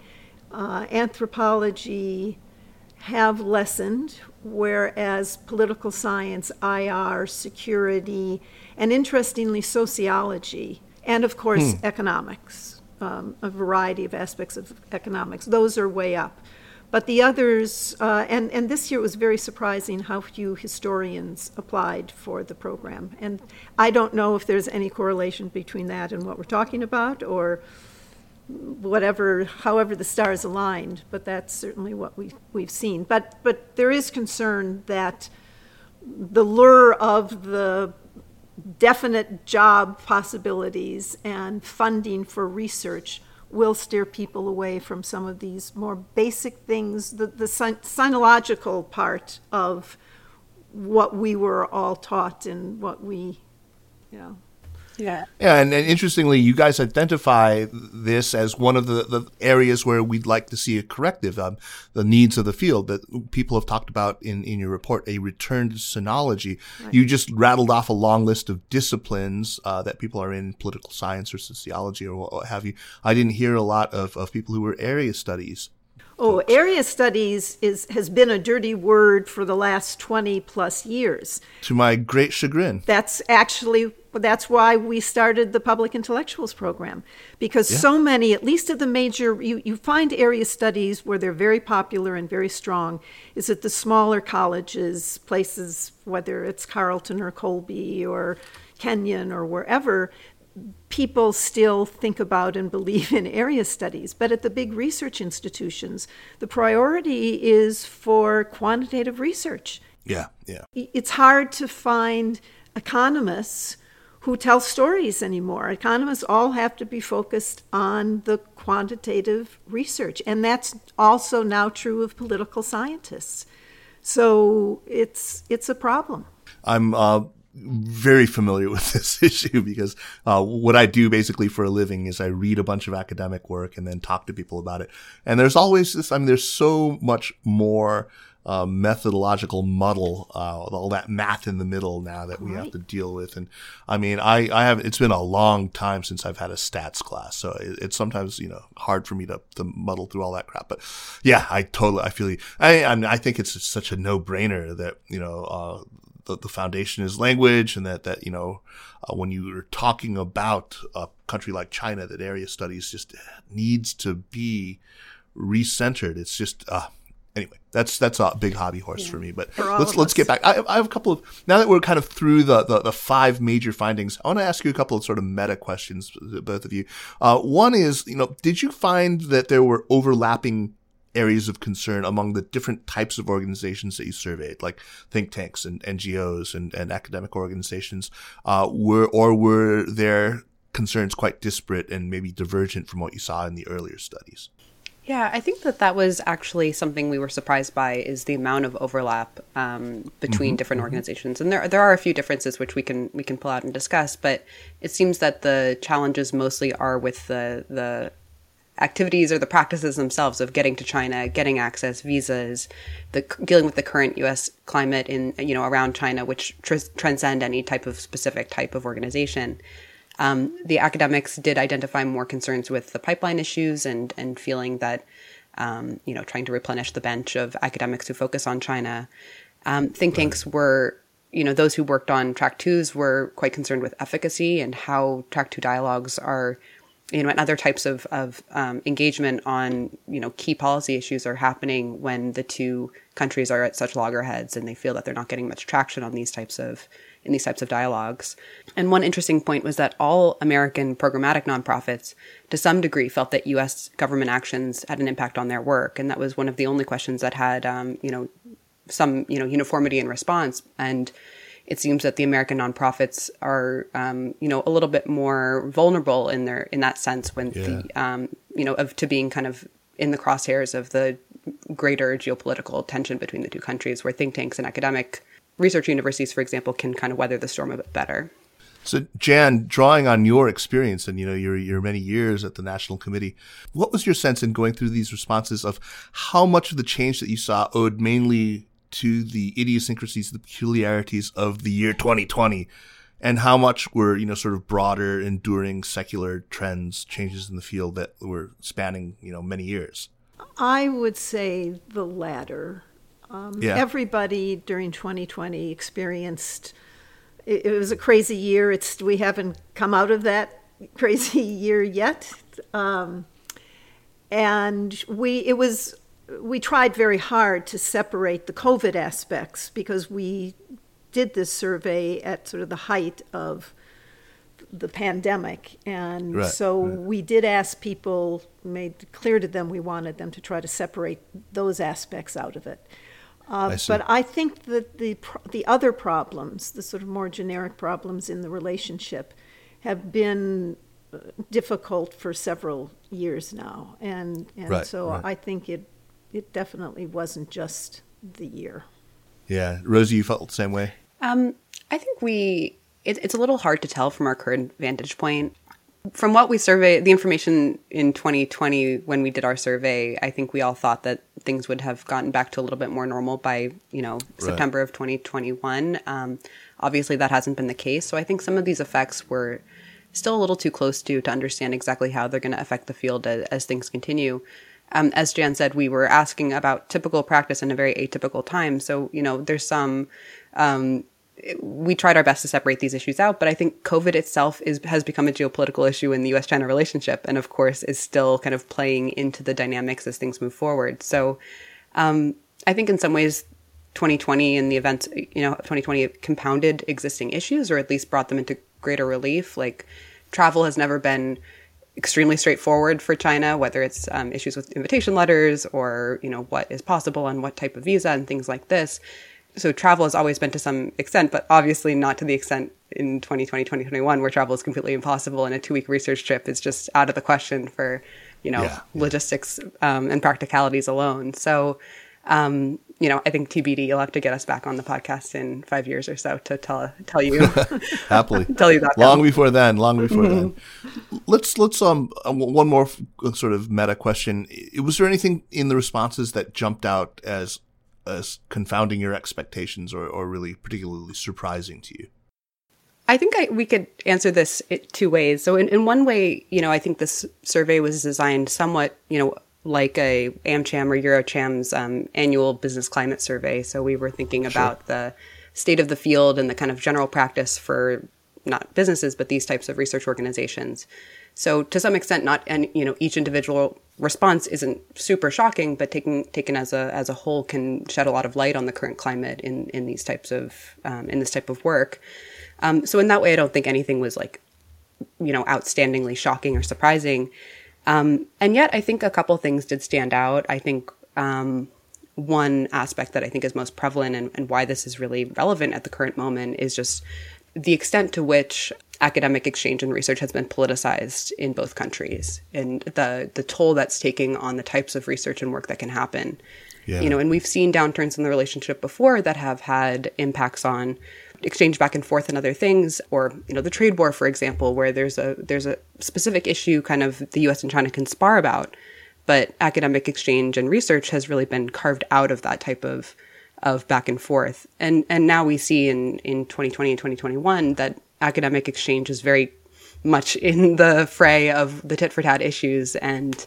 uh, anthropology have lessened whereas political science ir security and interestingly, sociology, and of course, hmm. economics, um, a variety of aspects of economics. Those are way up. But the others, uh, and, and this year it was very surprising how few historians applied for the program. And I don't know if there's any correlation between that and what we're talking about, or whatever, however the stars aligned. But that's certainly what we we've seen. But but there is concern that the lure of the definite job possibilities and funding for research will steer people away from some of these more basic things, the, the sinological part of what we were all taught and what we, you know, yeah. Yeah, and, and, interestingly, you guys identify this as one of the, the areas where we'd like to see a corrective, um, the needs of the field that people have talked about in, in your report, a return to sinology. Right. You just rattled off a long list of disciplines uh, that people are in, political science or sociology or what have you. I didn't hear a lot of, of people who were area studies Oh, area studies is has been a dirty word for the last 20 plus years. To my great chagrin. That's actually that's why we started the public intellectuals program because yeah. so many at least of the major you, you find area studies where they're very popular and very strong is at the smaller colleges places whether it's carleton or colby or kenyon or wherever people still think about and believe in area studies. But at the big research institutions, the priority is for quantitative research. Yeah, yeah. It's hard to find economists who tell stories anymore. Economists all have to be focused on the quantitative research. And that's also now true of political scientists. So it's it's a problem. I'm uh, very familiar with this issue because uh, what I do basically for a living is I read a bunch of academic work and then talk to people about it. And there's always this, I mean, there's so much more uh, methodological muddle, uh, all that math in the middle now that we right. have to deal with. And I mean, I, I have, it's been a long time since I've had a stats class. So it, it's sometimes, you know, hard for me to, to muddle through all that crap. But yeah, I totally, I feel, I, I, mean, I think it's such a no brainer that, you know, uh, the, the foundation is language and that, that, you know, uh, when you are talking about a country like China, that area studies just needs to be recentered. It's just, uh, anyway, that's that's a big hobby horse yeah. for me. But for let's let's get back. I, I, have a couple of now that we're kind of through the, the, the five major findings. I want to ask you a couple of sort of meta questions, both of you. Uh, one is, you know, did you find that there were overlapping areas of concern among the different types of organizations that you surveyed, like think tanks and NGOs and, and academic organizations, uh, were or were their concerns quite disparate and maybe divergent from what you saw in the earlier studies? Yeah, I think that that was actually something we were surprised by is the amount of overlap um, between mm-hmm. different mm-hmm. organizations, and there there are a few differences which we can we can pull out and discuss. But it seems that the challenges mostly are with the the activities or the practices themselves of getting to China, getting access, visas, the dealing with the current U.S. climate in you know around China, which tr- transcend any type of specific type of organization. Um, the academics did identify more concerns with the pipeline issues and and feeling that um, you know trying to replenish the bench of academics who focus on China. Um, think right. tanks were you know those who worked on track twos were quite concerned with efficacy and how track two dialogues are you know, and other types of, of um, engagement on, you know, key policy issues are happening when the two countries are at such loggerheads and they feel that they're not getting much traction on these types of in these types of dialogues. And one interesting point was that all American programmatic nonprofits, to some degree, felt that U.S. government actions had an impact on their work, and that was one of the only questions that had, um, you know, some you know uniformity in response. And it seems that the American nonprofits are, um, you know, a little bit more vulnerable in their in that sense when yeah. the, um, you know, of to being kind of in the crosshairs of the greater geopolitical tension between the two countries, where think tanks and academic research universities, for example, can kind of weather the storm a bit better. So, Jan, drawing on your experience and you know your your many years at the National Committee, what was your sense in going through these responses of how much of the change that you saw owed mainly to the idiosyncrasies, the peculiarities of the year 2020, and how much were, you know, sort of broader, enduring secular trends, changes in the field that were spanning, you know, many years? I would say the latter. Um, yeah. Everybody during 2020 experienced. It, it, was a crazy year. It's we haven't come out of that crazy year yet, um, and we it was we tried very hard to separate the COVID aspects because we did this survey at sort of the height of the pandemic. And Right, so right. we did ask people, made clear to them we wanted them to try to separate those aspects out of it. Uh, I but I think that the the other problems, the sort of more generic problems in the relationship, have been uh, difficult for several years now, and and Right, so right. I think it it definitely wasn't just the year. Yeah, Rosie, you felt the same way. Um, I think we. It, it's a little hard to tell from our current vantage point. From what we survey, the information in 2020 when we did our survey, I think we all thought that things would have gotten back to a little bit more normal by you know September of 2021. Um, obviously, that hasn't been the case. So I think some of these effects were still a little too close to to understand exactly how they're going to affect the field as, as things continue. Um, as Jan said, we were asking about typical practice in a very atypical time. So you know, there's some um, we tried our best to separate these issues out, but I think COVID itself is has become a geopolitical issue in the U.S.-China relationship, and of course is still kind of playing into the dynamics as things move forward. So, um, I think in some ways, 2020 and the events, you know, 2020 compounded existing issues, or at least brought them into greater relief. Like travel has never been extremely straightforward for China, whether it's um, issues with invitation letters or you know what is possible and what type of visa and things like this. So travel has always been to some extent, but obviously not to the extent in 2020, 2021, where travel is completely impossible and a two week research trip is just out of the question for, you know, Yeah, yeah. logistics um, and practicalities alone. So, um, you know, I think TBD, you'll have to get us back on the podcast in five years or so to tell tell you Happily, tell you that. long before then. Long before then. Let's let's um uh, one more sort of meta question. Was there anything in the responses that jumped out as as confounding your expectations or, or really particularly surprising to you? I think I, we could answer this two ways. So, in, in one way, you know, I think this survey was designed somewhat, you know, like a AmCham or EuroCham's um, annual business climate survey. So, we were thinking about the state of the field and the kind of general practice for not businesses, but these types of research organizations. So, to some extent, not and you know, each individual response isn't super shocking, but taken taken as a as a whole can shed a lot of light on the current climate in in these types of um, in this type of work. Um, so in that way, I don't think anything was like, you know, outstandingly shocking or surprising. Um, and yet, I think a couple things did stand out. I think um, one aspect that I think is most prevalent and, and why this is really relevant at the current moment is just the extent to which academic exchange and research has been politicized in both countries and the the toll that's taking on the types of research and work that can happen. Yeah. You know, and we've seen downturns in the relationship before that have had impacts on exchange back and forth and other things or you know the trade war for example where there's a there's a specific issue kind of the US and China can spar about but academic exchange and research has really been carved out of that type of of back and forth and and now we see in in 2020 and 2021 that academic exchange is very much in the fray of the tit for tat issues and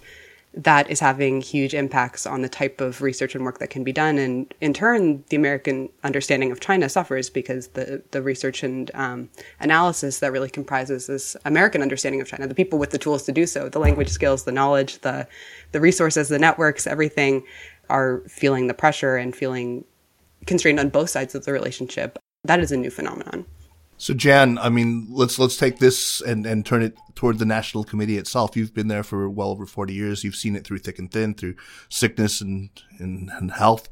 that is having huge impacts on the type of research and work that can be done. And in turn, the American understanding of China suffers because the, the research and um, analysis that really comprises this American understanding of China, the people with the tools to do so, the language skills, the knowledge, the, the resources, the networks, everything are feeling the pressure and feeling constrained on both sides of the relationship. That is a new phenomenon. So Jan, I mean, let's let's take this and, and turn it toward the national committee itself. You've been there for well over forty years. You've seen it through thick and thin, through sickness and and, and health.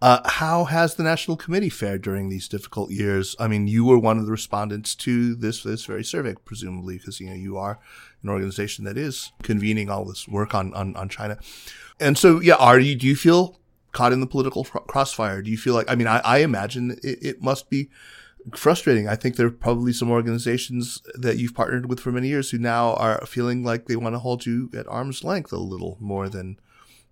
Uh, how has the national committee fared during these difficult years? I mean, you were one of the respondents to this this very survey, presumably, because you know you are an organization that is convening all this work on on, on China. And so, yeah, are you? Do you feel caught in the political crossfire? Do you feel like? I mean, I, I imagine it, it must be frustrating. I think there are probably some organizations that you've partnered with for many years who now are feeling like they want to hold you at arm's length a little more than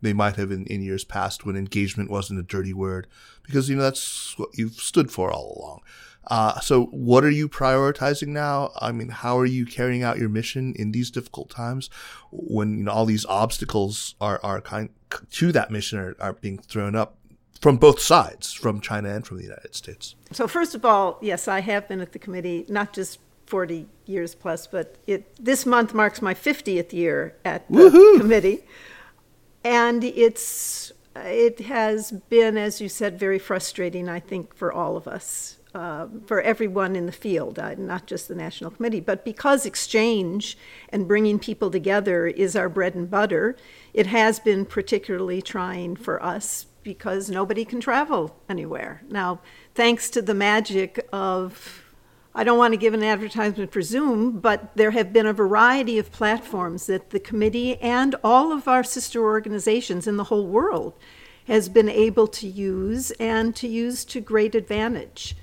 they might have in, in years past when engagement wasn't a dirty word because you know that's what you've stood for all along. Uh, so what are you prioritizing now? I mean, how are you carrying out your mission in these difficult times when you know all these obstacles are are kind to that mission are, are being thrown up from both sides, from China and from the United States? So first of all, yes, I have been at the committee not just 40 years plus, but it this month marks my 50th year at the Woohoo! committee. And it's it has been as you said very frustrating I think for all of us. uh, for everyone in the field, uh, not just the National Committee. But because exchange and bringing people together is our bread and butter, it has been particularly trying for us because nobody can travel anywhere. Now, thanks to the magic of I don't want to give an advertisement for Zoom, but there have been a variety of platforms that the committee and all of our sister organizations in the whole world has been able to use and to use to great advantage.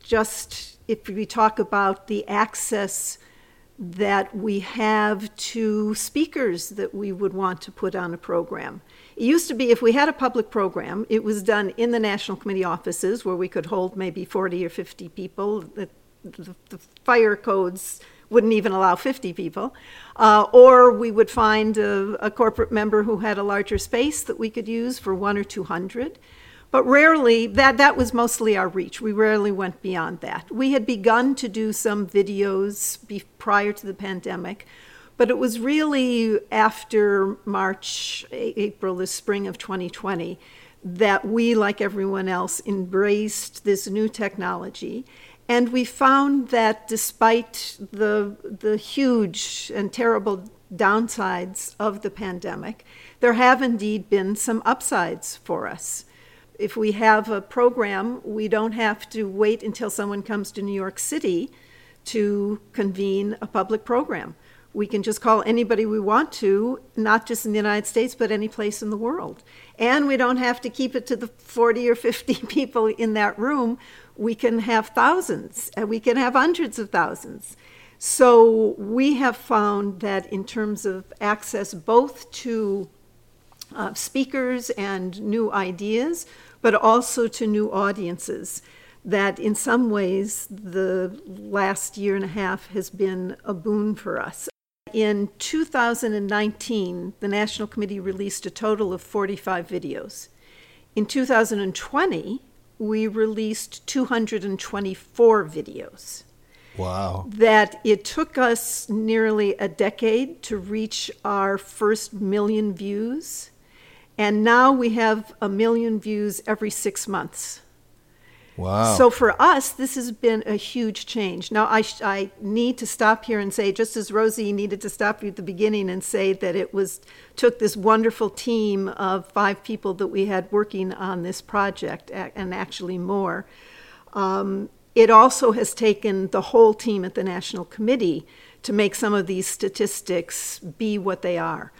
Just if we talk about the access that we have to speakers that we would want to put on a program. It used to be if we had a public program, it was done in the National Committee offices where we could hold maybe 40 or 50 people. The, the, the fire codes wouldn't even allow 50 people. Uh, or we would find a, a, corporate member who had a larger space that we could use for one or 200. But rarely, that, that was mostly our reach. We rarely went beyond that. We had begun to do some videos be, prior to the pandemic, but it was really after March, April, the spring of 2020 that we, like everyone else, embraced this new technology and we found that despite the, the huge and terrible downsides of the pandemic, there have indeed been some upsides for us. If we have a program, we don't have to wait until someone comes to New York City to convene a public program. We can just call anybody we want to, not just in the United States, but any place in the world. And we don't have to keep it to the 40 or 50 people in that room we can have thousands and we can have hundreds of thousands. So we have found that in terms of access both to uh, speakers and new ideas, but also to new audiences, that in some ways the last year and a half has been a boon for us. In 2019, the National Committee released a total of 45 videos. In 2020, we released 224 videos. Wow. That it took us nearly a decade to reach our first million views. And now we have a million views every six months. Wow. So for us, this has been a huge change. Now, I, sh- I need to stop here and say, just as Rosie needed to stop you at the beginning and say that it was took this wonderful team of five people that we had working on this project, and actually more. Um, it also has taken the whole team at the National Committee to make some of these statistics be what they are.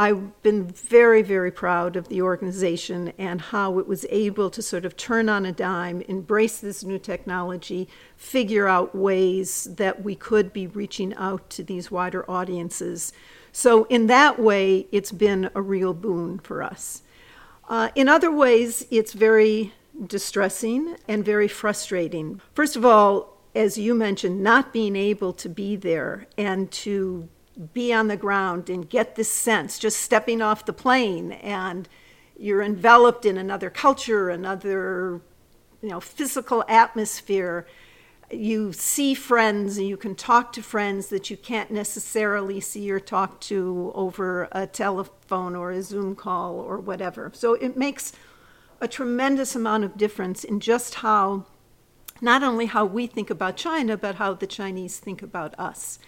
I've been very, very proud of the organization and how it was able to sort of turn on a dime, embrace this new technology, figure out ways that we could be reaching out to these wider audiences. So, in that way, it's been a real boon for us. Uh, in other ways, it's very distressing and very frustrating. First of all, as you mentioned, not being able to be there and to be on the ground and get this sense, just stepping off the plane and you're enveloped in another culture, another you know, physical atmosphere. You see friends and you can talk to friends that you can't necessarily see or talk to over a telephone or a Zoom call or whatever. So it makes a tremendous amount of difference in just how, not only how we think about China, but how the Chinese think about us.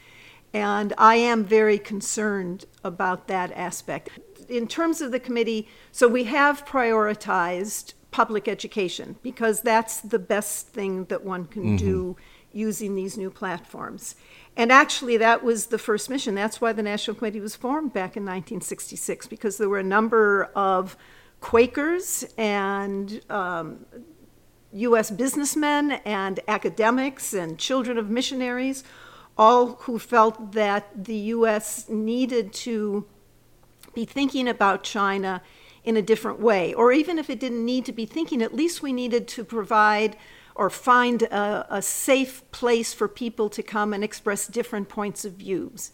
And I am very concerned about that aspect. In terms of the committee, so we have prioritized public education because that's the best thing that one can mm-hmm. do using these new platforms. And actually, that was the first mission. That's why the National Committee was formed back in 1966 because there were a number of Quakers and um, U.S. businessmen and academics and children of missionaries all who felt that the U.S. needed to be thinking about China in a different way. Or even if it didn't need to be thinking, at least we needed to provide or find a, a, safe place for people to come and express different points of views.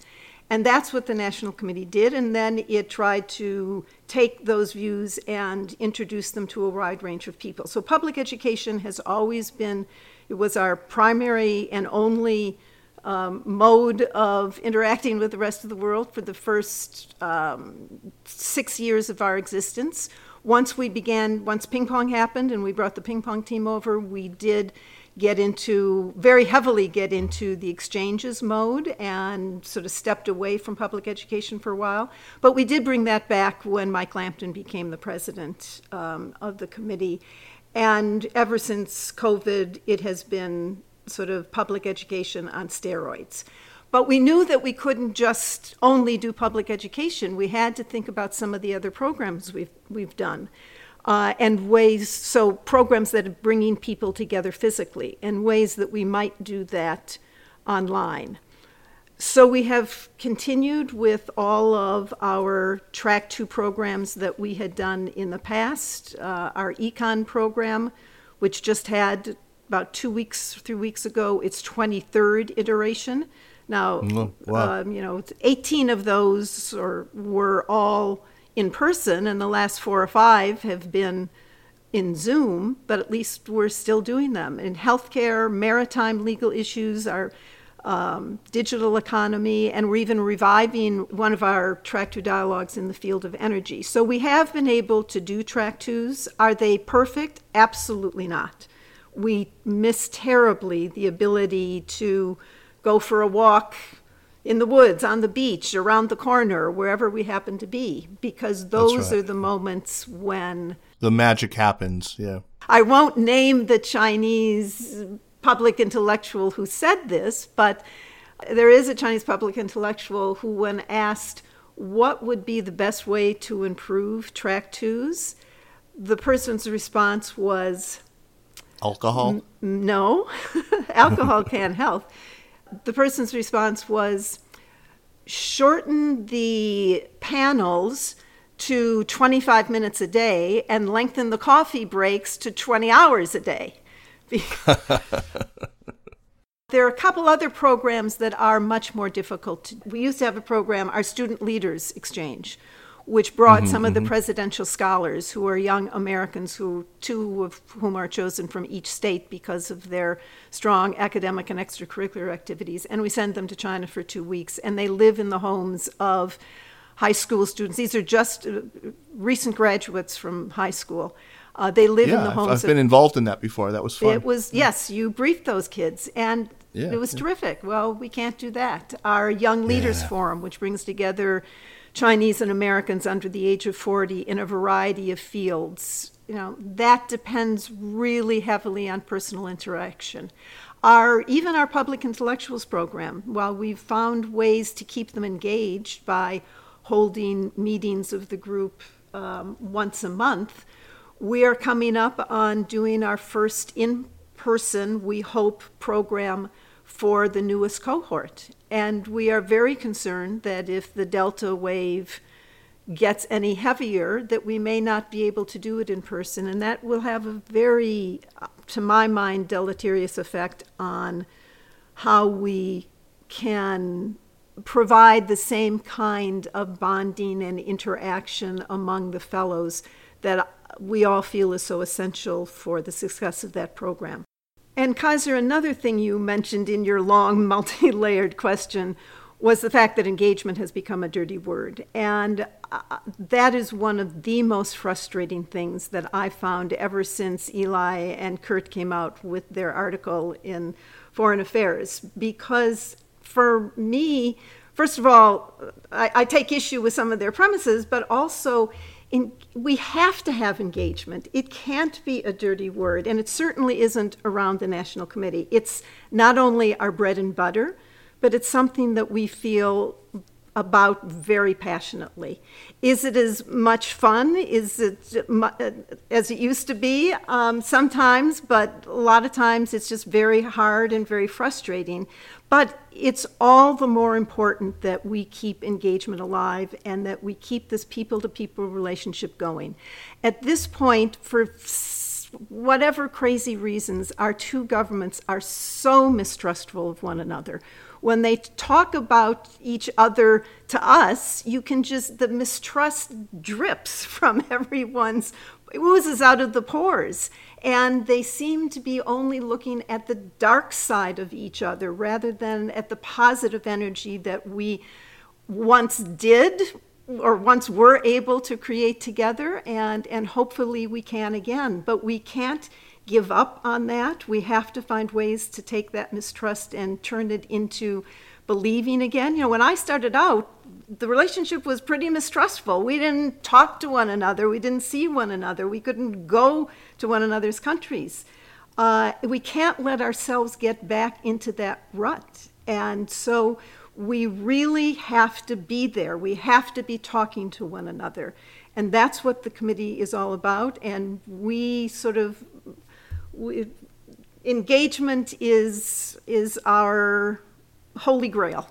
And that's what the National Committee did. And then it tried to take those views and introduce them to a wide range of people. So public education has always been, it was our primary and only um, mode of interacting with the rest of the world for the first um, six years of our existence. Once we began, once ping pong happened and we brought the ping pong team over, we did get into very heavily get into the exchanges mode and sort of stepped away from public education for a while. But we did bring that back when Mike Lampton became the president um, of the committee. And ever since COVID, it has been sort of public education on steroids. But we knew that we couldn't just only do public education. We had to think about some of the other programs we've, we've done uh, and ways, so programs that are bringing people together physically, and ways that we might do that online. So we have continued with all of our Track 2 programs that we had done in the past. Uh, our econ program, which just had about two weeks, three weeks ago, its 23rd iteration. Now, Mm, wow. um, you know, 18 of those or, were all in person, and the last four or five have been in Zoom, but at least we're still doing them. In healthcare, maritime legal issues, our um, digital economy, and we're even reviving one of our track two dialogues in the field of energy. So we have been able to do track twos. Are they perfect? Absolutely not. We miss terribly the ability to go for a walk in the woods, on the beach, around the corner, wherever we happen to be, because those right. are the moments when The magic happens. Yeah. I won't name the Chinese public intellectual who said this, but there is a Chinese public intellectual who, when asked what would be the best way to improve track twos, the person's response was, Alcohol. no, alcohol can't help. The person's response was shorten the panels to 25 minutes a day and lengthen the coffee breaks to 20 hours a day. there are a couple other programs that are much more difficult. To, we used to have a program, our Student Leaders Exchange, which brought some of the presidential scholars who are young Americans, who two of whom are chosen from each state because of their strong academic and extracurricular activities, and we send them to China for two weeks, and they live in the homes of high school students. These are just uh, recent graduates from high school. Uh, they live in Yeah, the I've, homes I've of been involved in that before. That was fun. it was yes, you briefed those kids, and Yeah, it was yeah. terrific. Well, we can't do that. Our Young Leaders Yeah. Forum, which brings together Chinese and Americans under the age of forty in a variety of fields, you know, that depends really heavily on personal interaction. Our even our public intellectuals program, while we've found ways to keep them engaged by holding meetings of the group um, once a month, we are coming up on doing our first in person, we hope, program for the newest cohort. And we are very concerned that if the Delta wave gets any heavier, that we may not be able to do it in person. And that will have a very, to my mind, deleterious effect on how we can provide the same kind of bonding and interaction among the fellows that we all feel is so essential for the success of that program. And Kaiser, another thing you mentioned in your long, multi layered question was the fact that engagement has become a dirty word. And uh, that is one of the most frustrating things that I found ever since Ely and Kurt came out with their article in Foreign Affairs. Because for me, first of all, I, I take issue with some of their premises, but also in, we have to have engagement. It can't be a dirty word, and it certainly isn't around the National Committee. It's not only our bread and butter, but it's something that we feel about very passionately. Is it as much fun? Is it as it used to be? Um, sometimes, but a lot of times it's just very hard and very frustrating. But it's all the more important that we keep engagement alive and that we keep this people to people relationship going. At this point, for whatever crazy reasons, our two governments are so mistrustful of one another. When they talk about each other to us, you can just, the mistrust drips from everyone's, it oozes out of the pores. And they seem to be only looking at the dark side of each other rather than at the positive energy that we once did or once were able to create together and, and hopefully we can again. But we can't give up on that. We have to find ways to take that mistrust and turn it into believing again. You know, when I started out, the relationship was pretty mistrustful. We didn't talk to one another, we didn't see one another, we couldn't go to one another's countries. Uh, we can't let ourselves get back into that rut. And so we really have to be there. We have to be talking to one another. And that's what the committee is all about. And we sort of, we, engagement is, is our holy grail.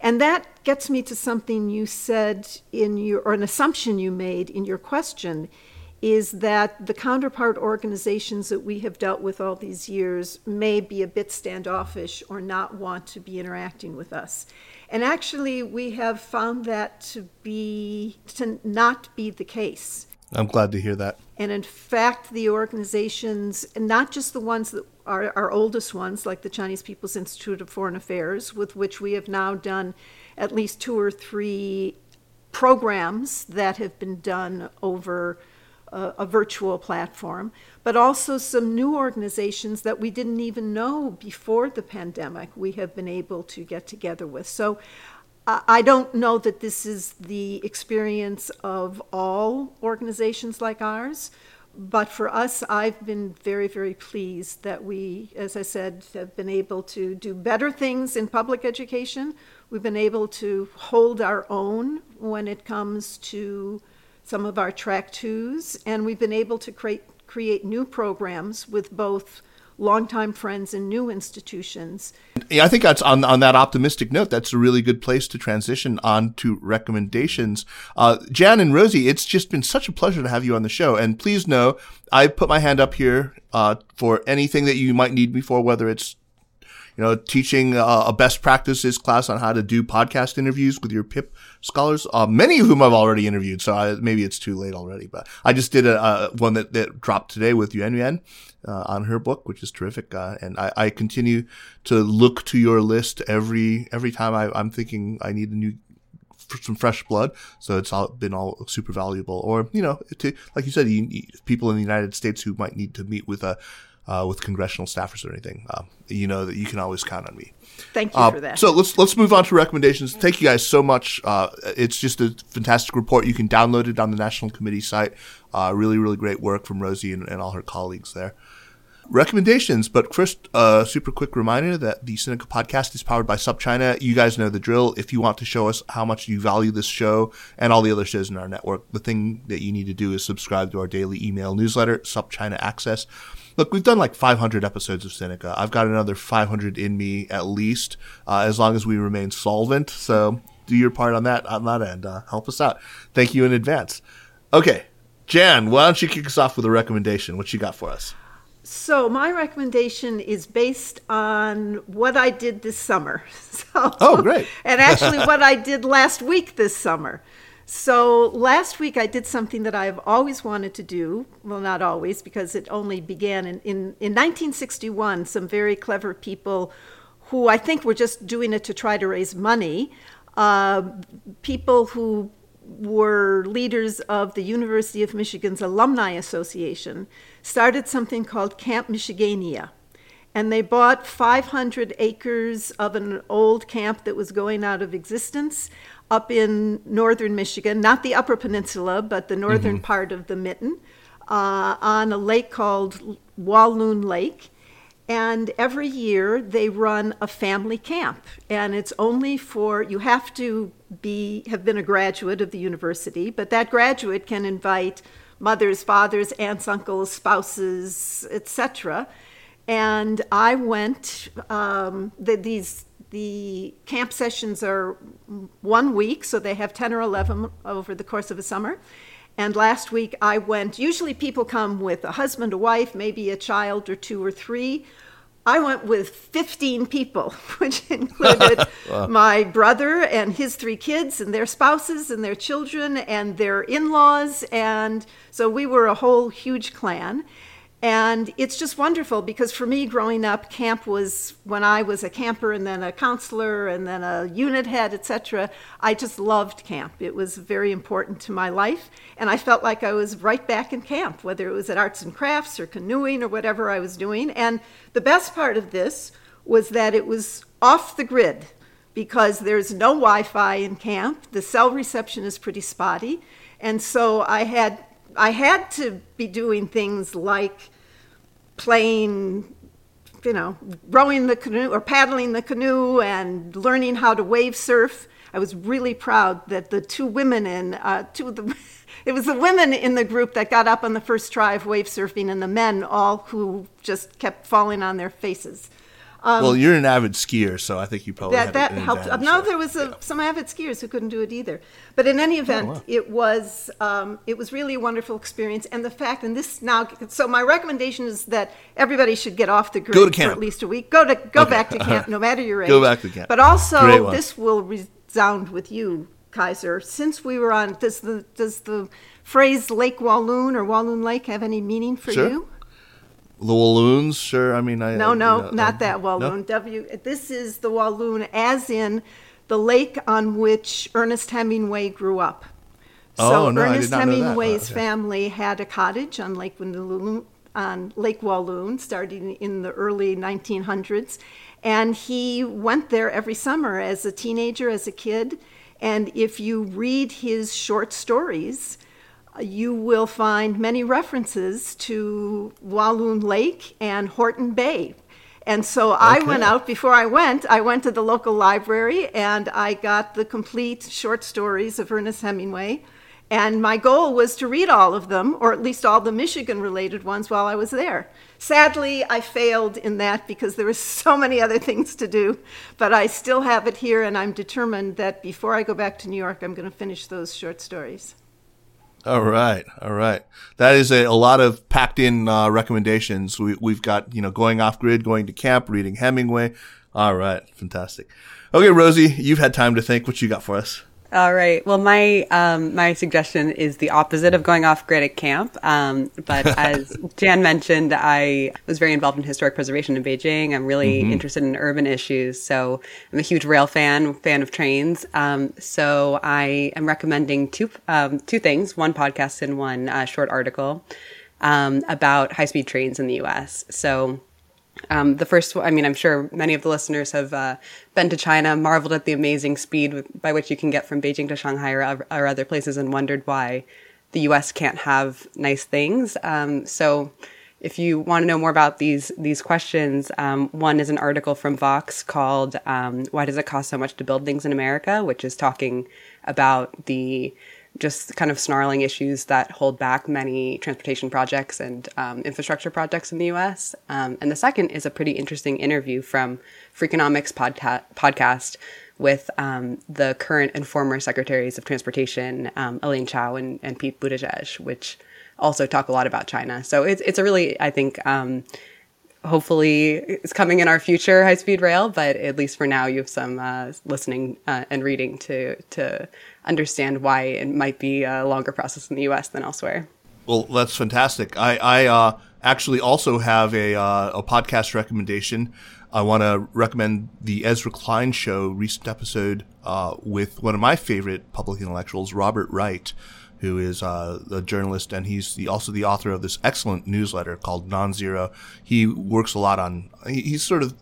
And that gets me to something you said in your, or an assumption you made in your question, is that the counterpart organizations that we have dealt with all these years may be a bit standoffish or not want to be interacting with us. And actually, we have found that to be to not be the case. I'm glad to hear that. And in fact, the organizations, and not just the ones that are our oldest ones, like the Chinese People's Institute of Foreign Affairs, with which we have now done at least two or three programs that have been done over a, a, virtual platform, but also some new organizations that we didn't even know before the pandemic we have been able to get together with. So uh, I don't know that this is the experience of all organizations like ours. But for us, I've been very, very pleased that we, as I said, have been able to do better things in public education. We've been able to hold our own when it comes to some of our track twos, and we've been able to create create new programs with both longtime friends and new institutions. Yeah, I think that's on on that optimistic note. That's a really good place to transition on to recommendations. Uh, Jan and Rosie, it's just been such a pleasure to have you on the show. And please know, I put my hand up here uh, for anything that you might need me for, whether it's you know, teaching uh, a best practices class on how to do podcast interviews with your PIP scholars, uh, many of whom I've already interviewed. So I, maybe it's too late already, but I just did a, a one that, that dropped today with Yuen Yuen. Uh, on her book, which is terrific, uh, and I, I, continue to look to your list every every time I, am thinking I need a new some fresh blood. So it's all been all super valuable. Or you know, to like you said, you, people in the United States who might need to meet with a uh, with congressional staffers or anything, uh, you know that you can always count on me. Thank you uh, for that. So let's let's move on to recommendations. Thank you guys so much. Uh, it's just a fantastic report. You can download it on the National Committee site. Uh, really, really great work from Rosie and, and all her colleagues there recommendations. But first, a uh, super quick reminder that the Sinica podcast is powered by SupChina. You guys know the drill. If you want to show us how much you value this show and all the other shows in our network, the thing that you need to do is subscribe to our daily email newsletter, SupChina Access. Look, we've done like 500 episodes of Sinica. I've got another 500 in me at least, uh, as long as we remain solvent. So do your part on that on that end. Uh, help us out. Thank you in advance. Okay, Jan, why don't you kick us off with a recommendation? What you got for us? So my recommendation is based on what I did this summer. So, oh, great! and actually, what I did last week this summer. So last week I did something that I've always wanted to do. Well, not always, because it only began in, in, in 1961. Some very clever people who I think were just doing it to try to raise money. Uh, people who were leaders of the University of Michigan's Alumni Association started something called Camp Michigania. And they bought 500 acres of an old camp that was going out of existence up in northern Michigan, not the Upper Peninsula, but the northern mm-hmm. part of the Mitten, uh, on a lake called Walloon Lake. And every year they run a family camp, and it's only for you have to be have been a graduate of the university, but that graduate can invite mothers, fathers, aunts, uncles, spouses, etc. And I went. Um, the, these the camp sessions are one week, so they have ten or eleven over the course of a summer. And last week I went, usually people come with a husband, a wife, maybe a child or two or three. I went with 15 people, which included wow. my brother and his three kids and their spouses and their children and their in laws. And so we were a whole huge clan. And it's just wonderful because for me, growing up, camp was when I was a camper and then a counselor and then a unit head, etc. I just loved camp. It was very important to my life. And I felt like I was right back in camp, whether it was at arts and crafts or canoeing or whatever I was doing. And the best part of this was that it was off the grid because there's no Wi Fi in camp. The cell reception is pretty spotty. And so I had I had to be doing things like playing, you know, rowing the canoe or paddling the canoe and learning how to wave surf. I was really proud that the two women in uh, two of the it was the women in the group that got up on the first try of wave surfing and the men all who just kept falling on their faces. Um, well, you're an avid skier, so I think you probably that that helped. No, there was a, yeah. some avid skiers who couldn't do it either. But in any event, oh, wow. it was um, it was really a wonderful experience, and the fact, and this now, so my recommendation is that everybody should get off the grid go to camp. for at least a week. Go to go okay. back to camp, no matter your age. Go back to camp. But also, this will resound with you, Kaiser. Since we were on, does the does the phrase Lake Walloon or Walloon Lake have any meaning for sure. you? The Walloons, sure. I mean, I no, no, you know, not that Walloon. No? W. This is the Walloon, as in the lake on which Ernest Hemingway grew up. So oh, no, Ernest Hemingway's oh, okay. family had a cottage on Lake Walloon, on Lake Walloon, starting in the early 1900s, and he went there every summer as a teenager, as a kid. And if you read his short stories, you will find many references to Walloon Lake and Horton Bay. And so okay. I went out, before I went, I went to the local library and I got the complete short stories of Ernest Hemingway. And my goal was to read all of them, or at least all the Michigan related ones, while I was there. Sadly, I failed in that because there were so many other things to do. But I still have it here, and I'm determined that before I go back to New York, I'm going to finish those short stories. All right, all right. That is a, a lot of packed in uh, recommendations. We, we've got you know going off grid, going to camp, reading Hemingway. All right, fantastic. Okay, Rosie, you've had time to think. What you got for us? All right. Well, my um, my suggestion is the opposite of going off grid at camp. Um, but as Jan mentioned, I was very involved in historic preservation in Beijing. I'm really mm-hmm. interested in urban issues, so I'm a huge rail fan, fan of trains. Um, so I am recommending two um, two things: one podcast and one uh, short article um, about high speed trains in the U.S. So um, the first, I mean, I'm sure many of the listeners have uh, been to China, marveled at the amazing speed by which you can get from Beijing to Shanghai or, or other places, and wondered why the U.S. can't have nice things. Um, so, if you want to know more about these these questions, um, one is an article from Vox called um, "Why Does It Cost So Much to Build Things in America," which is talking about the just kind of snarling issues that hold back many transportation projects and um, infrastructure projects in the US. Um, and the second is a pretty interesting interview from Freakonomics podca- podcast with um, the current and former secretaries of transportation, um, Elaine Chao and, and, Pete Buttigieg, which also talk a lot about China. So it's, it's a really, I think, um, hopefully it's coming in our future high speed rail, but at least for now you have some uh, listening uh, and reading to to understand why it might be a longer process in the U.S. than elsewhere. Well, that's fantastic. I, I uh, actually also have a uh, a podcast recommendation. I want to recommend the Ezra Klein Show recent episode uh, with one of my favorite public intellectuals, Robert Wright who is uh, a journalist and he's the, also the author of this excellent newsletter called Non-Zero. He works a lot on. He, he's sort of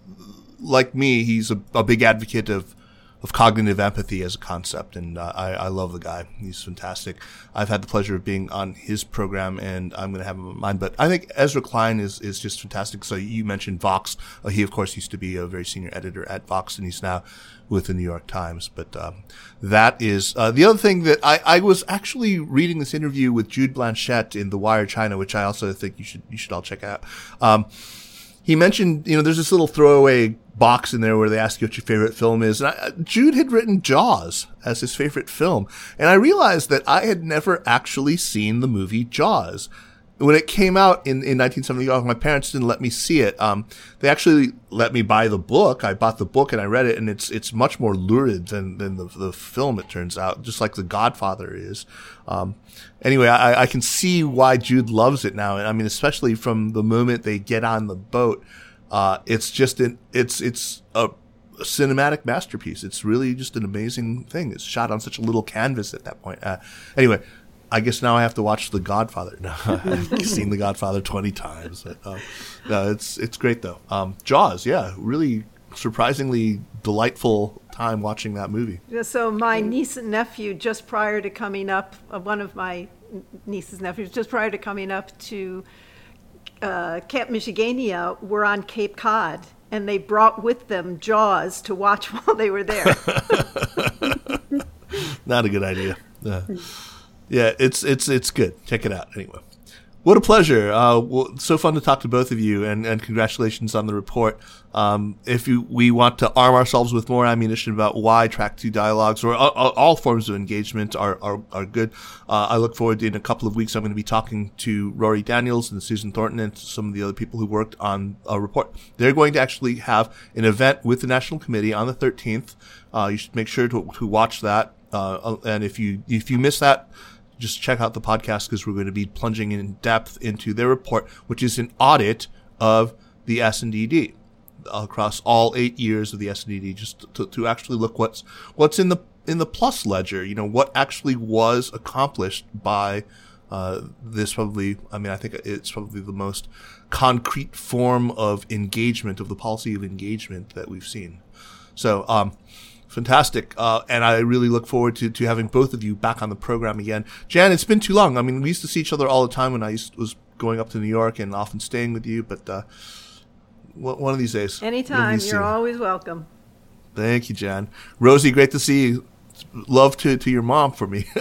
like me. He's a, a, big advocate of of cognitive empathy as a concept, and uh, I, I, love the guy. He's fantastic. I've had the pleasure of being on his program, and I'm going to have him on mine. But I think Ezra Klein is is just fantastic. So you mentioned Vox. Uh, he, of course, used to be a very senior editor at Vox, and he's now with the New York Times. But um, that is uh, the other thing that I, I was actually reading this interview with Jude Blanchette in The Wire China, which I also think you should you should all check out. Um, he mentioned, you know, there's this little throwaway box in there where they ask you what your favorite film is. And I, uh, Jude had written Jaws as his favorite film. And I realized that I had never actually seen the movie Jaws when it came out in, in 1970, oh, my parents didn't let me see it. Um, they actually let me buy the book. I bought the book and I read it, and it's it's much more lurid than than the, the film. It turns out, just like The Godfather is. Um, anyway, I, I can see why Jude loves it now. And I mean, especially from the moment they get on the boat. Uh, it's just an it's it's a cinematic masterpiece. It's really just an amazing thing. It's shot on such a little canvas at that point. Uh, anyway, I guess now I have to watch The Godfather. No, I've seen The Godfather twenty times. Uh, no, it's it's great though. Um, Jaws, yeah, really surprisingly delightful time watching that movie. So my niece and nephew, just prior to coming up, uh, one of my nieces and nephews, just prior to coming up to uh, Camp Michigania, were on Cape Cod, and they brought with them Jaws to watch while they were there. Not a good idea. Uh, yeah, it's it's it's good. Check it out anyway. What a pleasure! Uh, well, so fun to talk to both of you, and, and congratulations on the report. Um, if you, we want to arm ourselves with more ammunition about why track two dialogues or all, all forms of engagement are are, are good, uh, I look forward to in a couple of weeks. I'm going to be talking to Rorry Daniels and Susan Thornton and some of the other people who worked on a report. They're going to actually have an event with the National Committee on the 13th. Uh, you should make sure to, to watch that. Uh, and if you if you miss that just check out the podcast because we're going to be plunging in depth into their report, which is an audit of the S&ED across all eight years of the S&ED, just to, to actually look what's what's in the in the plus ledger. You know what actually was accomplished by uh, this. Probably, I mean, I think it's probably the most concrete form of engagement of the policy of engagement that we've seen. So, um, fantastic. Uh, and I really look forward to, to having both of you back on the program again. Jan, it's been too long. I mean, we used to see each other all the time when I used, was going up to New York and often staying with you, but uh, one of these days. Anytime. You're always welcome. Thank you, Jan. Rosie, great to see you. Love to, to your mom for me.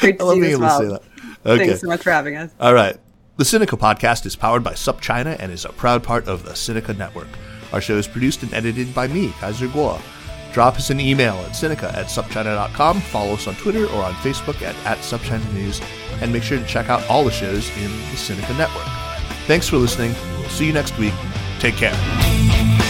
great to see you as well. Okay. Thanks so much for having us. All right. The Sinica podcast is powered by SupChina and is a proud part of the Sinica Network. Our show is produced and edited by me, Kaiser Kuo. Drop us an email at Sinica at supchina.com, follow us on Twitter or on Facebook at, at SupChina News, and make sure to check out all the shows in the Sinica Network. Thanks for listening. We'll see you next week. Take care.